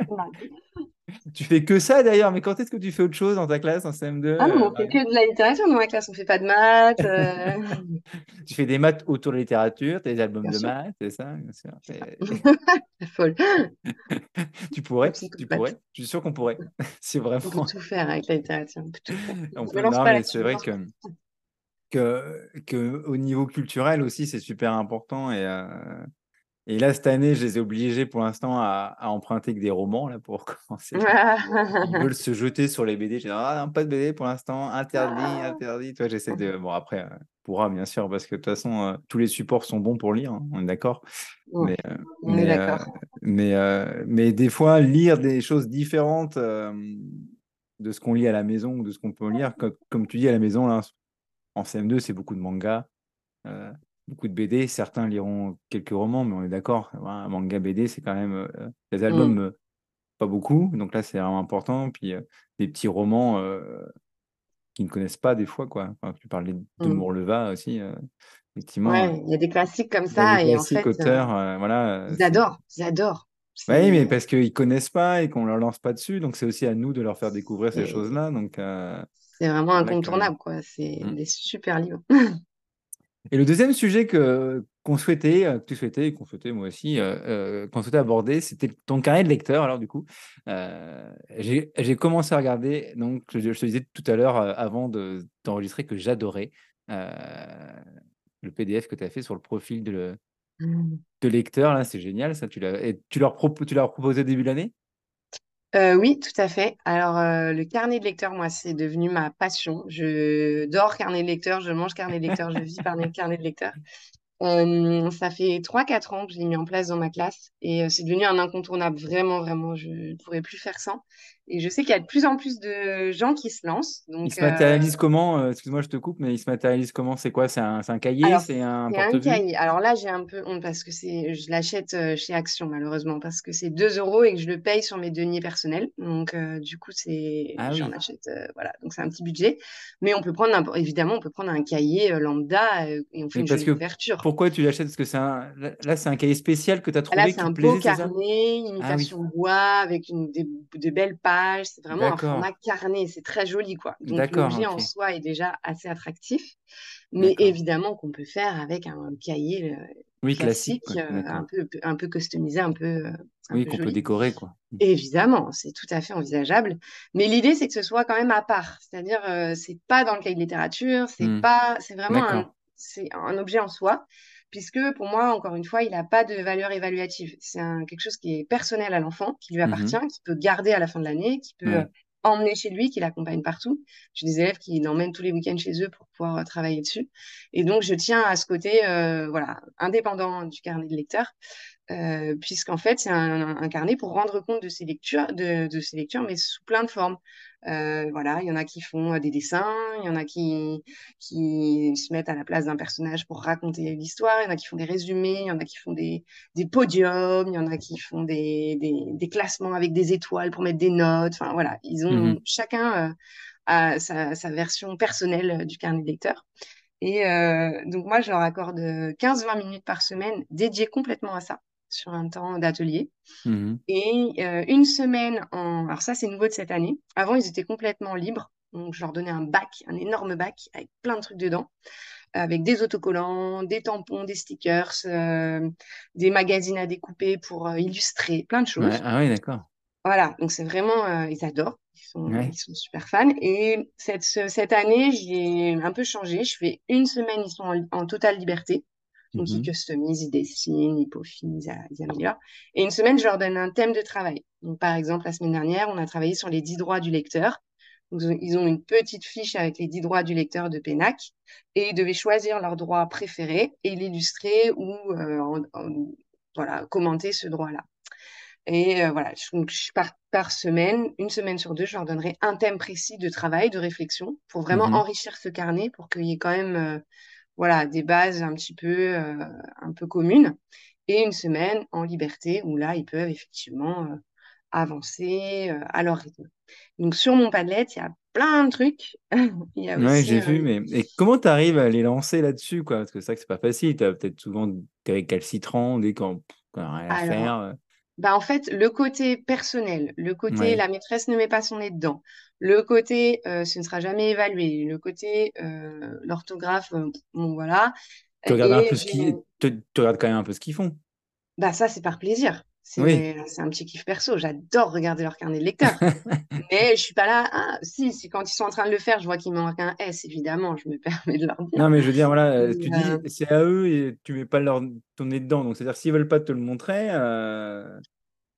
tu fais que ça d'ailleurs, mais quand est-ce que tu fais autre chose dans ta classe en CM2 Ah non, mais euh, on fait que de la littérature dans ma classe, on fait pas de maths. euh, Tu fais des maths autour de la littérature, des albums Bien de sûr, maths, c'est ça, bien sûr. La folle. tu pourrais, tu pourrais. Je suis sûr qu'on pourrait. C'est On peut vraiment. tout faire avec la littérature, on peut tout faire. On peut... Non, mais c'est vrai que. Que, que au niveau culturel aussi, c'est super important. Et, euh, et là, cette année, je les ai obligés pour l'instant à, à emprunter que des romans là, pour commencer. Ils veulent se jeter sur les BD. J'ai dit, ah non, pas de BD pour l'instant, interdit, Ah. interdit. Toi, j'essaie de. Bon, après, euh, pourra bien sûr, parce que de toute façon, euh, tous les supports sont bons pour lire, hein, on est d'accord. Mais, euh, on est mais, d'accord. mais, mais des fois, lire des choses différentes de ce qu'on lit à la maison ou de ce qu'on peut lire, comme, comme tu dis à la maison, là, en CM2, c'est beaucoup de mangas, euh, beaucoup de BD. Certains liront quelques romans, mais on est d'accord. Un manga BD, c'est quand même. euh, les Mm. albums, euh, pas beaucoup. Donc là, c'est vraiment important. Puis euh, des petits romans euh, qui ne connaissent pas des fois, quoi. Enfin, tu parlais de Mm. Morleva aussi. euh, effectivement, Ouais, il y a des classiques comme ça des et en classiques fait, euh, auteurs, euh, voilà. euh, ils adorent, ils adorent. Oui, mais parce qu'ils connaissent pas et qu'on leur lance pas dessus, donc c'est aussi à nous de leur faire découvrir ces choses-là. Donc euh, c'est vraiment incontournable, quoi. C'est Mm. des super livres. Et le deuxième sujet que qu'on souhaitait, euh, que tu souhaitais, qu'on souhaitait moi aussi, euh, euh, qu'on souhaitait aborder, c'était ton carnet de lecteur. Alors du coup, euh, j'ai commencé à regarder, donc je, je te disais tout à l'heure euh, avant de d'enregistrer que j'adorais le PDF que tu as fait sur le profil de, le- Mm. de lecteur. Là, c'est génial, ça. Tu l'as, tu leur tu leur proposé au début de l'année? Euh, oui, tout à fait. Alors, euh, le carnet de lecteur, moi, c'est devenu ma passion. Je dors carnet de lecteur, je mange carnet de lecteur, je vis par mes carnets de lecteur. Euh, ça fait 3-4 ans que je l'ai mis en place dans ma classe et c'est devenu un incontournable. Vraiment, vraiment, je ne pourrais plus faire sans. Et je sais qu'il y a de plus en plus de gens qui se lancent. Donc, se euh, matérialise comment euh, Excuse-moi, je te coupe, mais il se matérialise comment? C'est quoi? C'est un, c'est un cahier? C'est un c'est un cahier. Alors là, j'ai un peu honte parce que c'est, je l'achète euh, chez Action, malheureusement, parce que c'est 2 euros et que je le paye sur mes deniers personnels. Donc, euh, du coup, c'est, Ah j'en oui. achète, euh, voilà. Donc, c'est un petit budget. Mais on peut prendre, n'importe- évidemment, on peut prendre un cahier euh, lambda euh, et on fait Mais une parce que couverture. pourquoi tu l'achètes? Parce que c'est un, là, là, c'est un cahier spécial que tu as Là, trouvé c'est qui un beau plaisait, c'est carnet, Ah oui, imitation bois, avec une, des, de belles pages. C'est vraiment un format carnet. C'est très joli, quoi. Donc, l'objet en soi est déjà assez attractif. Mais évidemment qu'on peut faire avec un cahier euh, Oui, classique, euh, un peu, un peu customisé, un peu, euh, un Oui, qu'on peut décorer, quoi. Mm. Évidemment, c'est tout à fait envisageable. Mais l'idée, c'est que ce soit quand même à part. C'est-à-dire, euh, c'est pas dans le cahier de littérature, c'est Hmm, pas, c'est vraiment un, D'accord, c'est un objet en soi, puisque pour moi, encore une fois, il n'a pas de valeur évaluative. C'est quelque chose qui est personnel à l'enfant, qui lui Mhm. appartient, qu'il peut garder à la fin de l'année, qu'il peut emmener chez lui, qu'il accompagne partout. J'ai des élèves qui l'emmènent tous les week-ends chez eux pour pouvoir euh, travailler dessus. Et donc, je tiens à ce côté, euh, voilà, indépendant du carnet de lecteur. euh, puisqu'en fait, c'est un, un, carnet pour rendre compte de ses lectures, de, de ses lectures mais sous plein de formes. Euh, voilà, il y en a qui font des dessins, il y en a qui, qui se mettent à la place d'un personnage pour raconter l'histoire, il y en a qui font des résumés, il y en a qui font des, des podiums, il y en a qui font des, des, des, classements avec des étoiles pour mettre des notes. Enfin, voilà, ils ont mmh chacun euh, a sa, sa, version personnelle du carnet de lecteur. Et euh, donc, moi, je leur accorde 15-20 minutes par semaine dédiées complètement à ça sur un temps d'atelier. Mmh et euh, une semaine en... Alors ça, c'est nouveau de cette année. Avant, ils étaient complètement libres. Donc, je leur donnais un bac, un énorme bac avec plein de trucs dedans, avec des autocollants, des tampons, des stickers, euh, des magazines à découper pour euh, illustrer, plein de choses. Ah oui, d'accord. Voilà, donc c'est vraiment, ils adorent, ils sont, ils sont, super fans. Et cette, cette année, j'ai un peu changé. Je fais une semaine, ils sont en, en totale liberté. Donc, ils mmh customisent, ils dessinent, ils peaufinent, ils, améliorent. Et une semaine, je leur donne un thème de travail. Donc, par exemple, la semaine dernière, on a travaillé sur les 10 droits du lecteur. Donc, ils ont une petite fiche avec les 10 droits du lecteur de PENAC et ils devaient choisir leur droit préféré et l'illustrer ou euh, voilà, commenter ce droit-là. Et euh, voilà, donc, par, par, semaine, une semaine sur deux, je leur donnerai un thème précis de travail, de réflexion, pour vraiment mmh enrichir ce carnet, pour qu'il y ait quand même euh, voilà, des bases un petit peu, euh, un peu communes, et une semaine en liberté où là, ils peuvent effectivement euh, avancer euh, à leur rythme. Donc sur mon Padlet, il y a plein de trucs. ouais, j'ai vu, mais et comment tu arrives à les lancer là-dessus quoi? Parce que c'est vrai que c'est pas facile, tu as peut-être souvent des récalcitrants, des quand, quand rien à faire. Bah en fait, le côté personnel, le côté la maîtresse ne met pas son nez dedans, le côté euh, ce ne sera jamais évalué, le côté euh, l'orthographe, euh, bon voilà. Tu regardes, un peu ce qui... tu, regardes quand même un peu ce qu'ils font. Bah ça, c'est par plaisir. C'est un petit kiff perso. J'adore regarder leur carnet de lecteur. mais je suis pas là. Ah, si, si, quand ils sont en train de le faire, je vois qu'il manque un S, évidemment, je me permets de leur dire. Non, mais je veux dire, voilà, tu dis, c'est à eux et tu mets pas leur, ton nez dedans. Donc, c'est-à-dire, s'ils veulent pas te le montrer.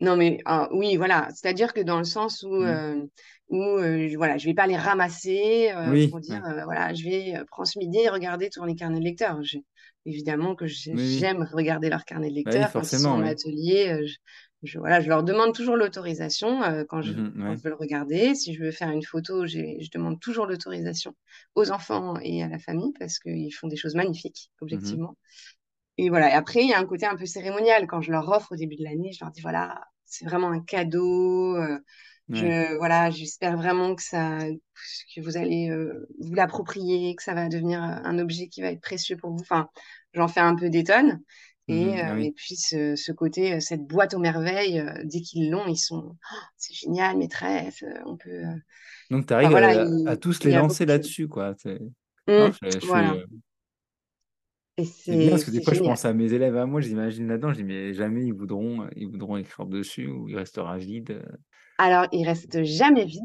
Non, mais ah, oui, voilà. C'est-à-dire que dans le sens où, mmh. où voilà, je vais pas les ramasser pour dire, voilà, je vais prendre ce midi et regarder tous les carnets de lecteur évidemment que j'aime regarder leur carnet de bah lecteur. quand ils sont en atelier, euh, je, voilà, je leur demande toujours l'autorisation euh, quand, je, mmh veux le regarder. Si je veux faire une photo, je demande toujours l'autorisation aux enfants et à la famille parce qu'ils font des choses magnifiques, mmh objectivement. Et voilà. Et après, il y a un côté un peu cérémonial. Quand je leur offre au début de l'année, je leur dis voilà, c'est vraiment un cadeau. Euh, je, voilà, j'espère vraiment que ça, que vous allez vous l'approprier, que ça va devenir un objet qui va être précieux pour vous. Enfin, j'en fais un peu des tonnes. Et, mmh ah et puis ce, côté, cette boîte aux merveilles, dès qu'ils l'ont, ils sont, «Oh, c'est génial, maîtresse, on peut. Donc tu arrives à, tous les lancer là-dessus, quoi. Mmh, voilà. C'est bien parce que des fois, je pense à mes élèves à moi, j'imagine là-dedans, je dis, mais jamais ils voudront, ils voudront écrire dessus ou il restera vide. Alors, il reste jamais vide.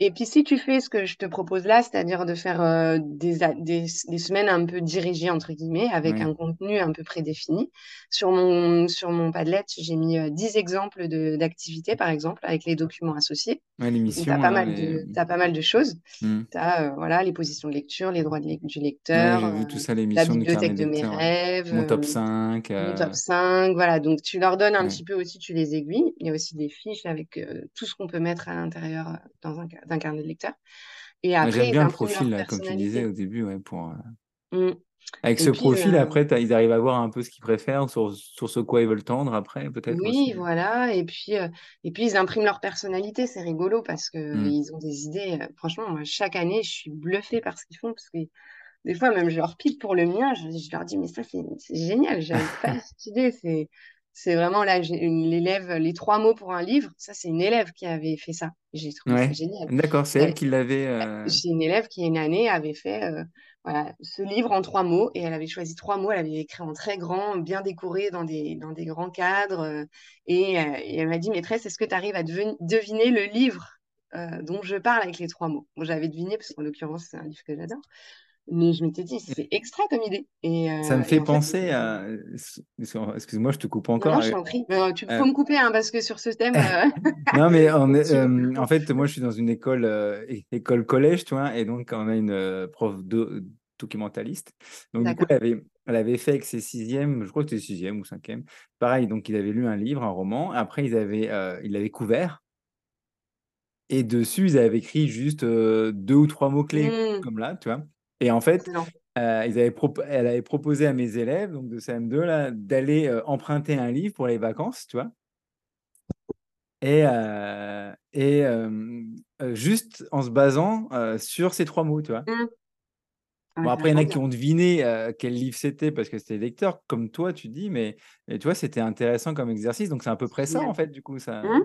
Et puis, si tu fais ce que je te propose là, c'est-à-dire de faire euh, des, des, des, semaines un peu dirigées, entre guillemets, avec un contenu un peu prédéfini, sur mon, sur mon Padlet, j'ai mis 10 euh, exemples d'activités, par exemple, avec les documents associés. Ouais, l'émission. Tu as, pas mal de, as pas mal de choses. Mmh. Tu as euh, voilà, les positions de lecture, les droits de, du lecteur, j'ai vu tout ça, la bibliothèque de mes rêves, mon top 5. Mon top 5, voilà. Donc, tu leur donnes un petit peu aussi, tu les aiguilles. Il y a aussi des fiches avec tout ce qu'on peut mettre à l'intérieur d'un carnet de lecteur. Et après, J'aime bien le profil, là, comme tu disais au début, ouais, pour, euh, mmh. Avec ce profil, euh, après, ils arrivent à voir un peu ce qu'ils préfèrent, sur, sur ce quoi ils veulent tendre après, peut-être. Oui, voilà. Et puis, euh, et puis, ils impriment leur personnalité. C'est rigolo parce qu'ils mmh. ils ont des idées. franchement, moi, chaque année, je suis bluffée par ce qu'ils font parce que des fois, même, je leur pique pour le mien. Je, je leur dis, mais ça, c'est génial. J'avais pas cette idée. C'est c'est vraiment là, l'élève, les trois mots pour un livre. Ça, c'est une élève qui avait fait ça. J'ai trouvé ça génial. D'accord, c'est elle, qui l'avait. Euh, j'ai une élève qui, une année, avait fait euh, voilà, ce livre en trois mots et elle avait choisi trois mots. Elle avait écrit en très grand, bien décoré dans des, dans des grands cadres. Euh, et, elle m'a dit, maîtresse, est-ce que tu arrives à deviner le livre dont je parle avec les trois mots J'avais deviné, parce qu'en l'occurrence, c'est un livre que j'adore. Mais je m'étais dit, c'est extra comme idée. Et, ça me fait penser à. Excuse-moi, je te coupe encore. Non, je t'en prie. Mais, tu peux me couper hein, parce que sur ce thème. non, mais en fait, moi, je suis dans une école, école collège, tu vois, et donc on a une prof de, documentaliste. Donc, du coup, elle avait, elle avait fait avec ses sixièmes, je crois que c'était sixième ou cinquième. Pareil, donc il avait lu un livre, un roman. Après, ils avaient, euh, il l'avaient couvert. Et dessus, ils avaient écrit juste euh, deux ou trois mots-clés, Mmh, comme là, tu vois. Et en fait, euh, ils avaient propo- elle avait proposé à mes élèves, donc de CM2, là, d'aller euh, emprunter un livre pour les vacances, tu vois. Et, euh, et juste en se basant sur ces trois mots, tu vois. Mmh. Ah, Bon, après, il y en a qui ont deviné euh, quel livre c'était parce que c'était lecteur, comme toi, tu dis, mais, tu vois, c'était intéressant comme exercice. Donc, c'est à peu près ça, en fait, du coup, ça, Mmh.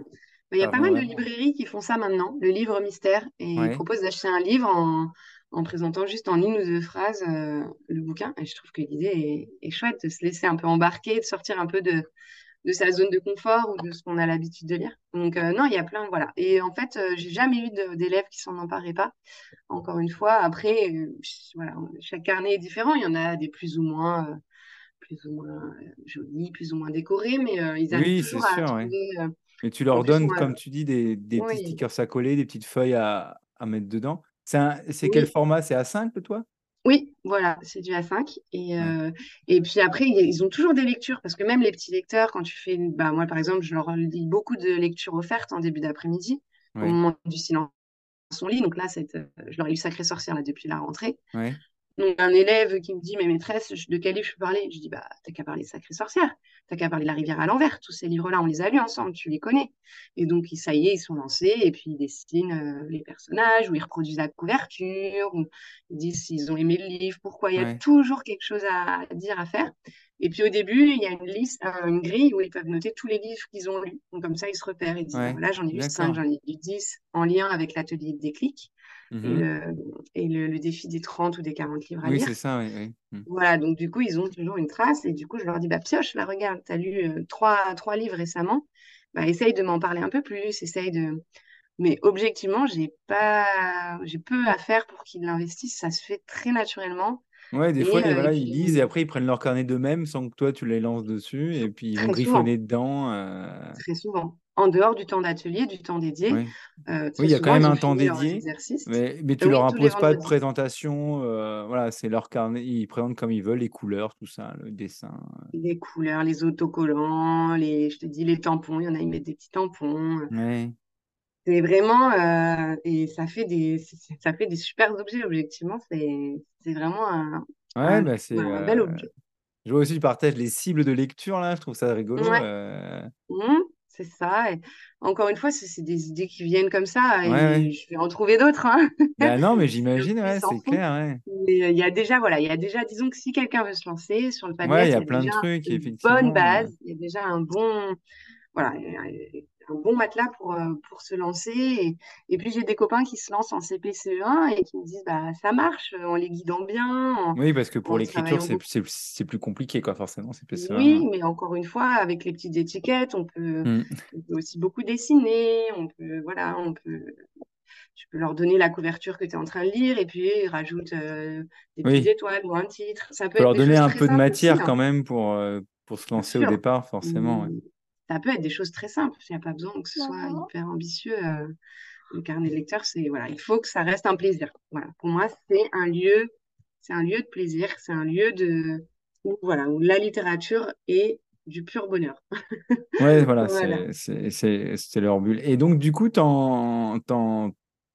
Il y a pas mal de librairies qui font ça maintenant, le livre mystère, et ils proposent d'acheter un livre en, en présentant juste en une ou deux phrases euh, le bouquin. Et je trouve que l'idée est, est chouette de se laisser un peu embarquer, de sortir un peu de, de sa zone de confort ou de ce qu'on a l'habitude de lire. Donc euh, non, il y a plein, voilà. Et en fait, euh, j'ai jamais eu d'élèves qui s'en emparaient pas. Encore une fois, après, voilà, chaque carnet est différent. Il y en a des plus ou moins, plus ou moins jolis, plus ou moins décorés, mais ils arrivent oui, c'est toujours à sûr, ouais. trouver. euh, Et tu leur donnes, comme tu dis, des, des petits stickers à coller, des petites feuilles à, à mettre dedans. C'est quel format? C'est A5, toi? oui, voilà, c'est du A5. Et, euh, et puis après, ils ont toujours des lectures, parce que même les petits lecteurs, quand tu fais, bah, moi par exemple, je leur lis beaucoup de lectures offertes en début d'après-midi, au moment du silence on lit. Donc là, c'est, euh, je leur ai lu Sacré Sorcière là, depuis la rentrée. Donc, un élève qui me dit, mais maîtresse, de quel livre je peux parler? Je dis, bah, t'as qu'à parler de Sacrée Sorcière, t'as qu'à parler de La Rivière à l'envers. Tous ces livres-là, on les a lus ensemble, tu les connais. Et donc, ils- ça y est, ils sont lancés, et puis ils dessinent euh, les personnages, ou ils reproduisent la couverture, ou ils disent s'ils ont aimé le livre, pourquoi. Il y a ouais, toujours quelque chose à dire, à faire. Et puis, au début, il y a une liste, euh, une grille où ils peuvent noter tous les livres qu'ils ont lus. Donc, comme ça, ils se repèrent. Ils disent, ouais. voilà, j'en ai lu 5, D'accord. j'en ai lu 10, en lien avec l'atelier de déclic et le, et le, le défi des 30 ou des 40 livres à Oui, lire. c'est ça, oui, oui. Mm. Voilà, donc du coup, ils ont toujours une trace. Et du coup, je leur dis, bah, pioche, là, regarde, tu as lu euh, trois, trois livres récemment. Bah, essaye de m'en parler un peu plus. Essaye de... Mais objectivement, j'ai pas... j'ai peu à faire pour qu'ils l'investissent. Ça se fait très naturellement. Ouais, des fois, Et, euh, ils lisent et après ils prennent leur carnet d'eux-mêmes sans que toi tu les lances dessus et puis ils vont souvent, griffonner dedans. euh, très souvent, en dehors du temps d'atelier, du temps dédié, euh, Oui, très il y a quand même un temps dédié, mais, mais tu Oui, leur imposes pas de présentation. euh, voilà, c'est leur carnet, ils présentent comme ils veulent, les couleurs, tout ça, le dessin. Les couleurs, les autocollants, les, je te dis, les tampons. Il y en a, ils mettent des petits tampons. Ouais, C'est vraiment, euh, et ça fait des, ça fait des super objets, objectivement. C'est, vraiment un, ouais, un, bah un bel euh, objet. Je vois aussi, tu partages les cibles de lecture là, je trouve ça rigolo. Ouais, euh, mhm, c'est ça. Et encore une fois, c'est des idées qui viennent comme ça, Ouais, ouais. et je vais en trouver d'autres, hein. Bah non, mais j'imagine, ouais, c'est clair. Mais euh, il y a déjà, voilà, il y a déjà, disons que si quelqu'un veut se lancer sur le Padlet, il y a y a plein de déjà trucs, une bonne base, il y a déjà un bon, voilà, un bon matelas pour, euh, pour se lancer. Et, et puis, j'ai des copains qui se lancent en CP-CE1 et qui me disent, bah, ça marche en les guidant bien, en, Oui, parce que pour l'écriture, c'est beaucoup. c'est- c'est plus compliqué, quoi, forcément, c'est plus Oui, ça. mais encore une fois, avec les petites étiquettes, on peut, Mm. on peut aussi beaucoup dessiner, on peut, voilà, on peut, tu peux leur donner la couverture que tu es en train de lire et puis ils rajoutent euh, des petites étoiles ou un titre. Ça peut leur donner un peu de aussi, matière hein. quand même pour, euh, pour se lancer au départ, forcément. ouais. Ça peut être des choses très simples. Il n'y a pas besoin que ce soit hyper ambitieux. euh, le carnet de lecteur, c'est voilà, il faut que ça reste un plaisir. Voilà. Pour moi, c'est un lieu, c'est un lieu de plaisir, c'est un lieu de où, voilà, où la littérature est du pur bonheur. Ouais, voilà, Voilà. c'est c'est- c'est- c'est leur bulle. Et donc, du coup, t'en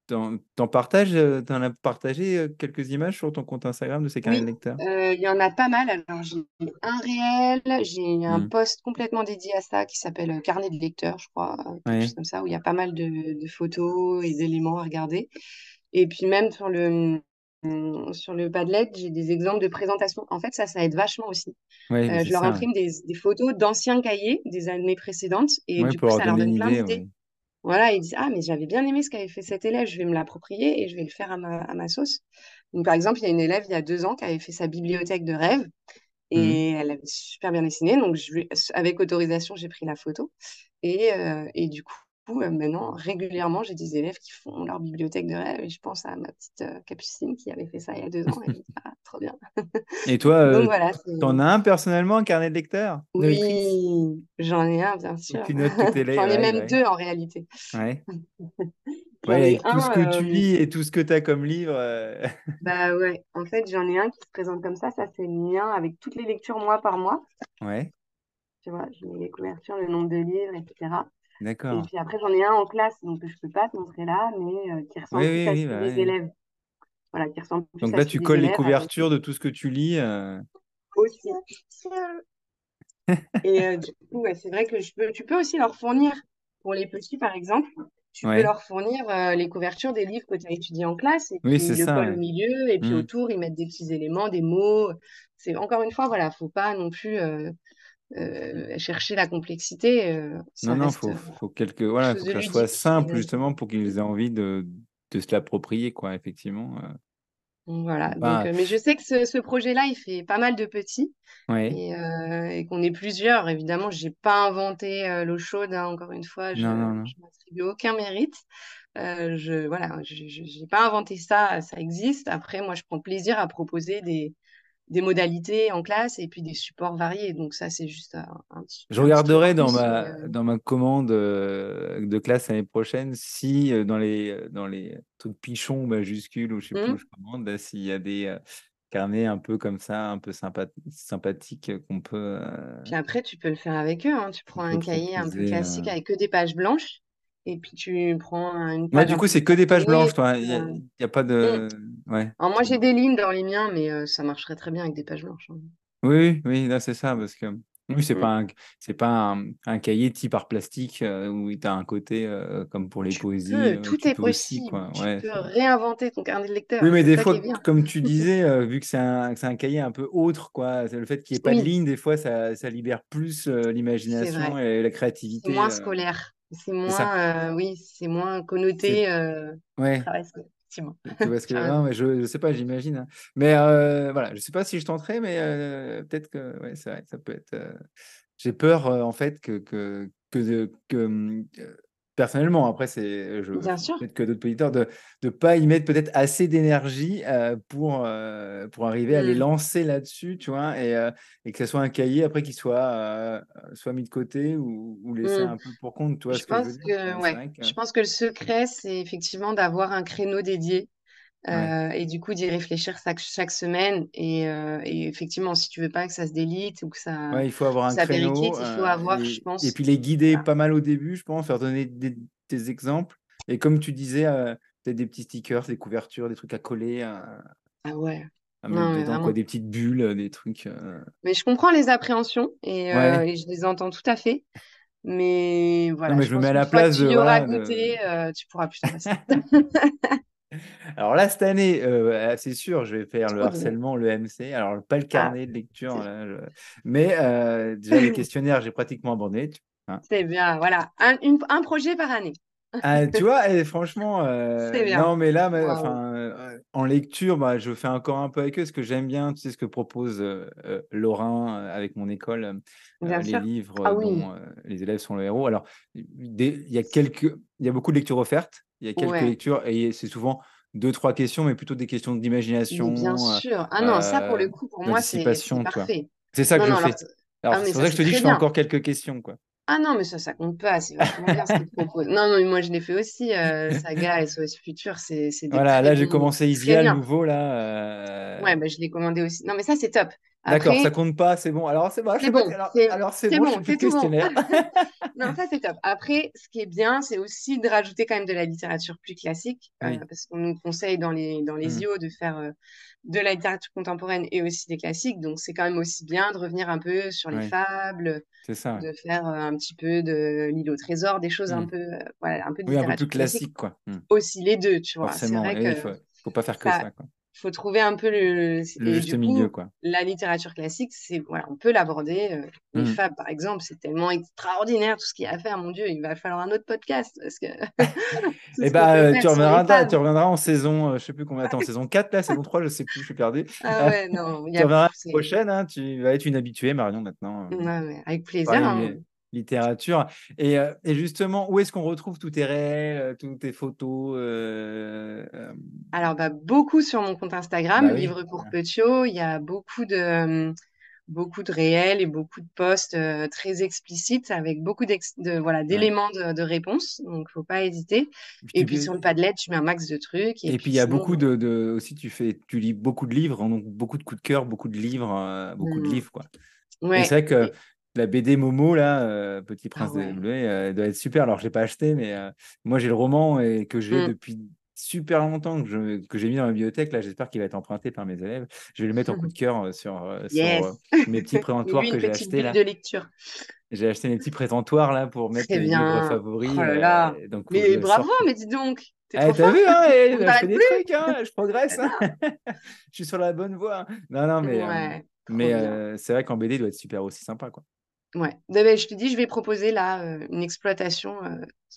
t'en partages, t'en as partagé quelques images sur ton compte Instagram de ces carnets de lecteurs? il y en a pas mal. Alors, j'ai un réel, j'ai un Mm. post complètement dédié à ça qui s'appelle Carnet de lecteur, je crois, quelque Ouais, chose comme ça, où il y a pas mal de, de photos et d'éléments à regarder. Et puis même sur le, hum, sur le Padlet, j'ai des exemples de présentation. En fait, ça, ça aide vachement aussi. ouais, Euh, je leur ça. Ouais. imprime des, des photos d'anciens cahiers des années précédentes et Ouais, du coup, ça leur donne plein idée. d'idées. Voilà, ils disent, ah, mais j'avais bien aimé ce qu'avait fait cet élève, je vais me l'approprier et je vais le faire à ma, à ma sauce. Donc, par exemple, il y a une élève il y a deux ans qui avait fait sa bibliothèque de rêve Mm. et elle avait super bien dessiné. Donc, je avec autorisation, j'ai pris la photo. Et, euh, et du coup, euh, maintenant, régulièrement, j'ai des élèves qui font leur bibliothèque de rêve. Et je pense à ma petite euh, Capucine qui avait fait ça il y a deux ans. Et ah, trop bien. Et toi, Donc, euh, voilà. t'en as un personnellement, un carnet de lecteur? Oui, j'en ai un, bien sûr. tu notes lettres? J'en ai Ouais, même ouais. deux en réalité. Ouais. J'en Ouais, ai avec tout ce que tu euh, lis et tout ce que tu as comme livre. euh, bah ouais, en fait, j'en ai un qui se présente comme ça. Ça, c'est le mien avec toutes les lectures mois par mois. Ouais, Tu vois, je mets les couvertures, le nombre de livres, etc. Et d'accord. puis après, j'en ai un en classe, donc je peux pas te montrer là, mais euh, qui Oui, ressemble plus oui, à celui bah des élèves. Voilà, qui ressemble plus Donc à là, tu colles les avec couvertures de tout ce que tu lis. euh, aussi. Et euh, du coup, ouais, c'est vrai que je peux, tu peux aussi leur fournir, pour les petits par exemple, tu peux leur fournir euh, les couvertures des livres que tu as étudiés en classe et oui, puis c'est ils le ça. collent au ouais. milieu et puis Hmm. autour ils mettent des petits éléments, des mots. C'est encore une fois, voilà, faut pas non plus euh, chercher la complexité. euh, Non, non, reste faut, euh, faut quelque, voilà, faut que ça soit simple justement pour qu'ils aient envie de, de se l'approprier, quoi, effectivement. Voilà. Donc, euh, mais je sais que ce, ce projet-là, il fait pas mal de petits. Ouais, et, euh, et qu'on est plusieurs. Évidemment, j'ai pas inventé l'eau chaude, hein, encore une fois, je m'attribue aucun mérite. Je voilà, je n'ai pas inventé ça, ça existe. Après, moi, je prends plaisir à proposer des, des modalités en classe et puis des supports variés. Donc ça, c'est juste un, un petit, Je petit regarderai dans plus. Ma, euh, dans ma commande euh, de classe l'année prochaine si euh, dans les, dans les trucs pichons majuscules ou je sais plus où hmm. je commande, s'il y a des carnets un peu comme ça, un peu sympa- sympathiques qu'on peut, Puis après, tu peux le faire avec eux. hein. Tu prends un cahier un peu classique avec que des pages blanches. Et puis tu prends une Ouais, page du coup, c'est que des pages blanches, toi. tu Il n'y a, y a pas de. Ouais. Alors moi, j'ai des lignes dans les miens, mais euh, ça marcherait très bien avec des pages blanches. hein. Oui, oui, oui, là, c'est ça, parce que oui, c'est Hmm. pas un, c'est pas un, un cahier type art plastique euh, où tu as un côté euh, comme pour les Tu poésies, peux, euh, tout tu est peux aussi, possible. quoi. Tu Ouais, peux réinventer ton carnet de oui, lecteur. mais C'est des fois, comme tu disais, euh, vu que c'est un, un cahier un peu autre, quoi, c'est le fait qu'il n'y ait pas de Oui, ligne, des fois, ça, ça libère plus euh, l'imagination et la créativité. moins euh, scolaire. C'est moins, euh, oui, c'est moins connoté euh, ouais. travail. Effectivement. Tu vois ce que non, mais je, je sais pas, j'imagine. hein. Mais euh, voilà, je sais pas si je tenterai, mais euh, peut-être que ouais, c'est vrai, ça peut être. J'ai peur en fait que que que, hum, personnellement, après c'est, je Bien sûr. peut-être que d'autres auditeurs de de pas y mettre peut-être assez d'énergie euh, pour euh, pour arriver à les Hmm. lancer là-dessus, tu vois, et, euh, et que ce soit un cahier après qui soit euh, soit mis de côté ou, ou laissé Hmm. un peu pour compte, tu vois Je ce que je que, Euh, ouais, je pense que le secret, c'est effectivement d'avoir un créneau dédié ouais. euh, et du coup d'y réfléchir chaque, chaque semaine. Et, euh, et effectivement, si tu veux pas que ça se délite ou que ça, Ouais, il faut avoir un créneau périclite, il faut euh, avoir, je et, et pense, puis les guider pas mal au début, je pense, faire donner des, des exemples. Et comme tu disais, euh, peut-être des petits stickers, des couvertures, des trucs à coller, Ah ouais, non, dedans, quoi, des petites bulles, des trucs. Mais je comprends les appréhensions et, Ouais, et je les entends tout à fait. Mais non, voilà, mais je je me pense mets à la place tu de. Voilà, goûté, euh, tu pourras plus t'en passer. Alors là, cette année, euh, ah, c'est sûr, je vais faire le harcèlement, le MC. Alors, pas le Ah, carnet de lecture, c'est là, je- mais euh, déjà, les questionnaires, j'ai pratiquement abandonné. hein. c'est bien, voilà. Un, une- un projet par année. Ah, tu vois, et franchement, euh, bien. non, mais là, en lecture, bah, je fais encore un peu avec eux, ce que j'aime bien, tu sais, ce que propose Lorrain euh, avec mon école, les sûr. livres Ah oui, dont les élèves sont le héros. Alors, il y a quelques, il y a beaucoup de lectures offertes, il y a quelques ouais. lectures, et c'est souvent deux, trois questions, mais plutôt des questions bien d'imagination, euh, sûr. Ah non, ça pour euh, le coup, pour moi, c'est parfait. C'est ça que Non, je non, fais. Alors, ah, c'est pour ça, que je te dis que je fais bien. encore quelques questions, quoi. Ah non, mais ça, ça compte pas. C'est vachement bien ce qu'ils proposent. Non, non, mais moi, je l'ai fait aussi. Euh, Saga et SOS Futur, c'est des Voilà, là, j'ai commencé Isia, bien. nouveau, là. Ouais, euh, bah, je l'ai commandé aussi. Non, mais ça, c'est top. D'accord, ça compte pas, c'est bon. Alors c'est bon, c'est bon. alors, C'est bon, c'est tout bon. Non, ça c'est top. Après, ce qui est bien, c'est aussi de rajouter quand même de la littérature plus classique, euh, parce qu'on nous conseille dans les, dans les. IO de faire euh, de la littérature contemporaine et aussi des classiques. Donc, c'est quand même aussi bien de revenir un peu sur les Oui, fables, c'est ça. ouais. de faire euh, un petit peu de l'île au trésor, des choses un Hmm. peu, voilà, un peu de Oui, un peu plus littérature classique. classique, quoi. Hmm. Aussi les deux, tu vois. C'est vrai que faut pas faire que ça, ça, quoi. Faut trouver un peu le... Le juste du milieu, quoi. la littérature classique, c'est voilà, on peut l'aborder. euh, les Hmm. fables, par exemple, c'est tellement extraordinaire tout ce qu'il y a à faire. Mon Dieu, il va falloir un autre podcast parce que Eh bah, euh, tu reviendras, tu reviendras en saison, euh, je sais plus combien, attends, saison 4, là, saison 3, je sais plus, je suis perdu. Ah ouais, non, il y tu a... reviendras la prochaine, hein, tu vas être une habituée, Marion, maintenant. Ouais, avec plaisir. hein. Li- littérature. Et, euh, et justement, où est-ce qu'on retrouve tous tes réels, euh, toutes tes photos euh, Alors, bah, beaucoup sur mon compte Instagram, Bah oui. Livre pour Petiot. Il y a beaucoup de... beaucoup de réels et beaucoup de posts euh, très explicites avec beaucoup de, voilà, d'éléments de, de, réponse. Donc, faut pas hésiter. Et puis, sur le Padlet, tu mets un max de trucs. Et, puis, il y a beaucoup de, de, aussi, tu fais, tu lis beaucoup de livres, hein, donc beaucoup de coups de cœur, beaucoup de livres, euh, beaucoup de mmh. livres, quoi. Ouais. c'est vrai que la BD Momo, là, euh, Petit Prince ah des doit être super. Alors, je l'ai pas acheté, mais moi, j'ai le roman et que j'ai mmh. depuis super longtemps que, que j'ai mis dans ma bibliothèque. Là, j'espère qu'il va être emprunté par mes élèves. Je vais le mettre en coup de cœur sur, sur mes petits présentoirs que j'ai achetés là. de lecture. J'ai acheté mes petits présentoiurs là pour mettre mes livres favoris. Oh là là. donc, mais bravo, mais dis donc. Eh, t'as vu, hein, eh, je fais des trucs, hein, je progresse. Hein. je suis sur la bonne voie. Non, non, mais, mais c'est vrai qu'en BD, il doit être super aussi sympa. Quoi. Ouais. Ben, je te dis, je vais proposer là une exploitation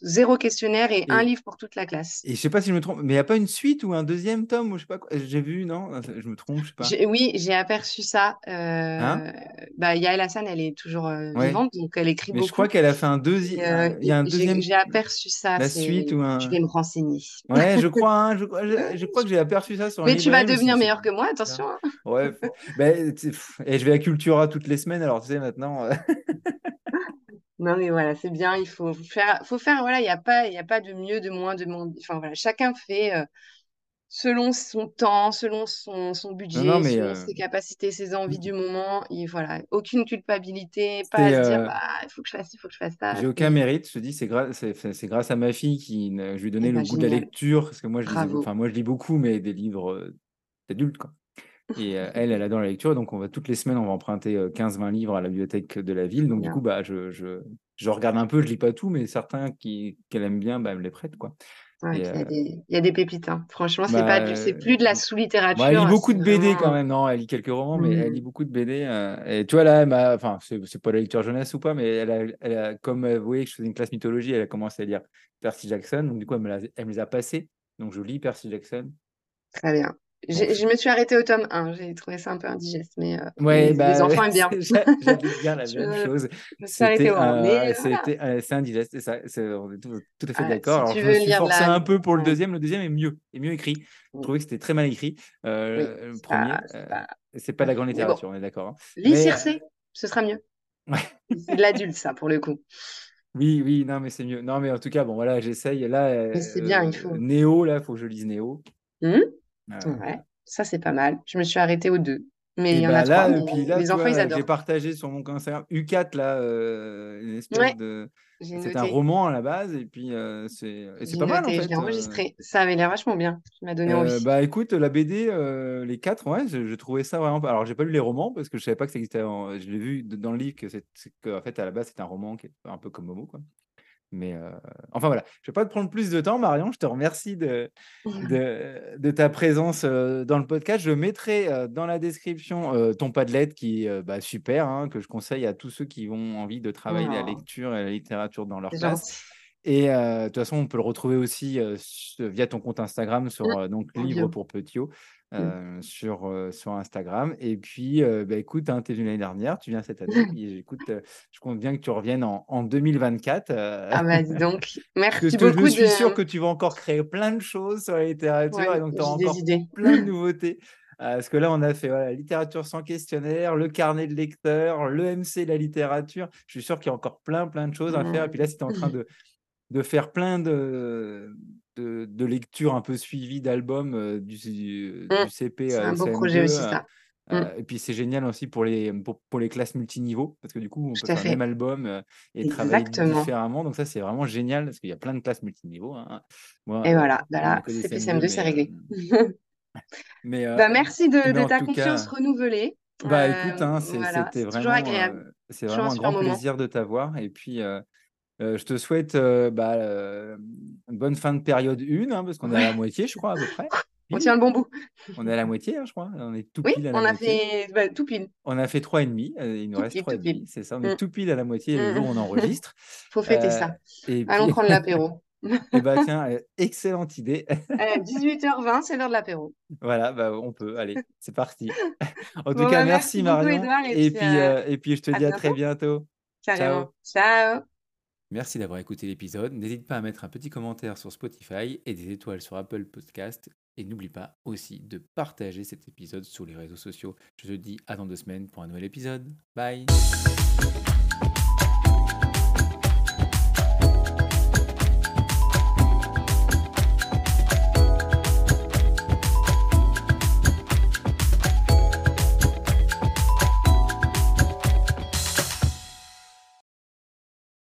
zéro questionnaire et, un livre pour toute la classe. Et je sais pas si je me trompe, mais il n'y a pas une suite ou un deuxième tome ou je sais pas quoi? J'ai vu, non? Je me trompe, je sais pas. Oui, j'ai aperçu ça. Hein? euh, bah, Yael Hassan, elle est toujours euh, vivante, donc elle écrit mais beaucoup. je crois qu'elle a fait un, deuxième. Euh, il y a un deuxième. J'ai aperçu ça. La suite ou un. Je vais me renseigner. Ouais, je crois. Hein, je, je, crois que j'ai aperçu ça sur. Mais tu vas devenir meilleur que moi, attention. Hein. Ouais. Ben, et je vais à Cultura toutes les semaines, alors tu sais maintenant. Non, mais voilà, c'est bien. Il faut faire, faut faire, voilà, il n'y a pas, il y a pas de mieux, de moins, de moins. Enfin, voilà, chacun fait euh, selon son temps, selon son, son budget, selon euh, ses capacités, ses envies du moment. Et voilà, aucune culpabilité, pas à se dire, euh, bah, il faut que je fasse il faut que je fasse ça. J'ai aucun mérite. Je te dis, c'est grâce, c'est, grâce à ma fille qui, je lui ai donné eh le ben, goût de la lecture, parce que moi, je enfin, moi, je lis beaucoup, mais des livres d'adultes, quoi. Et elle, elle adore la lecture. Donc, on va toutes les semaines, on va emprunter 15-20 livres à la bibliothèque de la ville. Donc, du coup, bah, je, je, je, regarde un peu, je lis pas tout, mais certains qu'elle aime bien, bah, elle me les prête. Quoi. il, y a des, il, y a des, pépites. Hein. Franchement, c'est pas bah, c'est plus de la sous-littérature. elle lit beaucoup de BD quand même. Non, elle lit quelques romans, mais elle lit mmh. beaucoup de BD. et tu vois, là, elle enfin, c'est, pas la lecture jeunesse ou pas, mais elle a, elle a comme vous voyez que je faisais une classe mythologie, elle a commencé à lire Percy Jackson. Donc, du coup, elle me, elle me les a passés. Donc, je lis Percy Jackson. Très bien. Je me suis arrêtée au tome 1, j'ai trouvé ça un peu indigeste, mais euh, les, bah, enfants aiment bien. J'allais dire la même chose. C'était euh, c'est indigeste, c'est ça, on est tout, à fait d'accord. je me suis forcé un peu pour le deuxième, le deuxième est mieux, est mieux écrit. Je trouvais que c'était très mal écrit. Euh, le premier, c'est pas... la grande littérature, on est d'accord. Hein. Lis Circé, ce sera mieux. C'est de l'adulte, ça, pour le coup. Oui, oui, non, mais c'est mieux. Non, mais en tout cas, bon, voilà, j'essaye. Là, c'est bien, il faut. Néo, là, il faut que je lise Néo. Ouais, ça c'est pas mal. Je me suis arrêtée aux deux. Mais il y en a bah trois. puis là, les enfants, ils adorent. J'ai partagé sur mon Instagram U4, là, euh, une espèce de. C'est un roman à la base, et puis euh, c'est pas mal. En fait, je l'ai enregistré. Ça avait l'air vachement bien. Tu m'as donné envie. bah écoute, la BD, les quatre, ouais, je, trouvais ça vraiment. Alors, j'ai pas lu les romans parce que je savais pas que ça existait. Je l'ai vu dans le livre que, c'est en fait, à la base, c'est un roman qui est un peu comme Momo, quoi. Mais enfin voilà, je ne vais pas te prendre plus de temps, Marion. Je te remercie de, de, ta présence dans le podcast. Je mettrai dans la description ton Padlet qui est bah, super, hein, que je conseille à tous ceux qui ont envie de travailler la oh. lecture et la littérature dans leur classe. Et de toute façon, on peut le retrouver aussi via ton compte Instagram sur donc Livre pour Petiot. Mmh. sur, sur Instagram. Et puis, bah, écoute, hein, tu es venu l'année dernière, tu viens cette année. et, écoute, je compte bien que tu reviennes en, en 2024. ah bah dis donc, merci beaucoup. Je suis sûr que tu vas encore créer plein de choses sur la littérature et donc tu auras encore plein de nouveautés. parce que là, on a fait voilà, littérature sans questionnaire, le carnet de lecteur, le MC, la littérature. Je suis sûr qu'il y a encore plein, plein de choses à faire. Et puis là, si tu es en train de, de faire plein de, de, lecture un peu suivi d'albums du, du, CP C'est un beau projet aussi, ça. Mmh. et puis c'est génial aussi pour les, pour, les classes multiniveaux, parce que du coup, on peut faire le même album et travailler différemment. Donc ça, c'est vraiment génial, parce qu'il y a plein de classes multiniveaux. Hein. et voilà, bah CP CM2, c'est réglé. mais, bah, merci de, ta confiance renouvelée. Bah écoute, hein, c'était vraiment, c'est vraiment un grand plaisir de t'avoir. Et puis, je te souhaite bah, une bonne fin de période 1, hein, parce qu'on est à la moitié, je crois, à peu près. On tient le bon bout. On est à la moitié, hein, je crois. On est tout oui, pile à la on a fait bah, tout pile. On a fait 3,5. il nous reste 3,5. C'est ça, on est mmh. tout pile à la moitié le mmh. jour où on enregistre. faut fêter ça. Et Allons prendre l'apéro. Et eh bah tiens, excellente idée. 18h20, c'est l'heure de l'apéro. Voilà, bah, on peut. Allez, c'est parti. en tout cas, bah, merci, Marion. et, puis, et, puis, et puis, je te dis à très bientôt. Carrément. Ciao. Merci d'avoir écouté l'épisode. N'hésite pas à mettre un petit commentaire sur Spotify et des étoiles sur Apple Podcast. Et n'oublie pas aussi de partager cet épisode sur les réseaux sociaux. Je te dis à dans deux semaines pour un nouvel épisode. Bye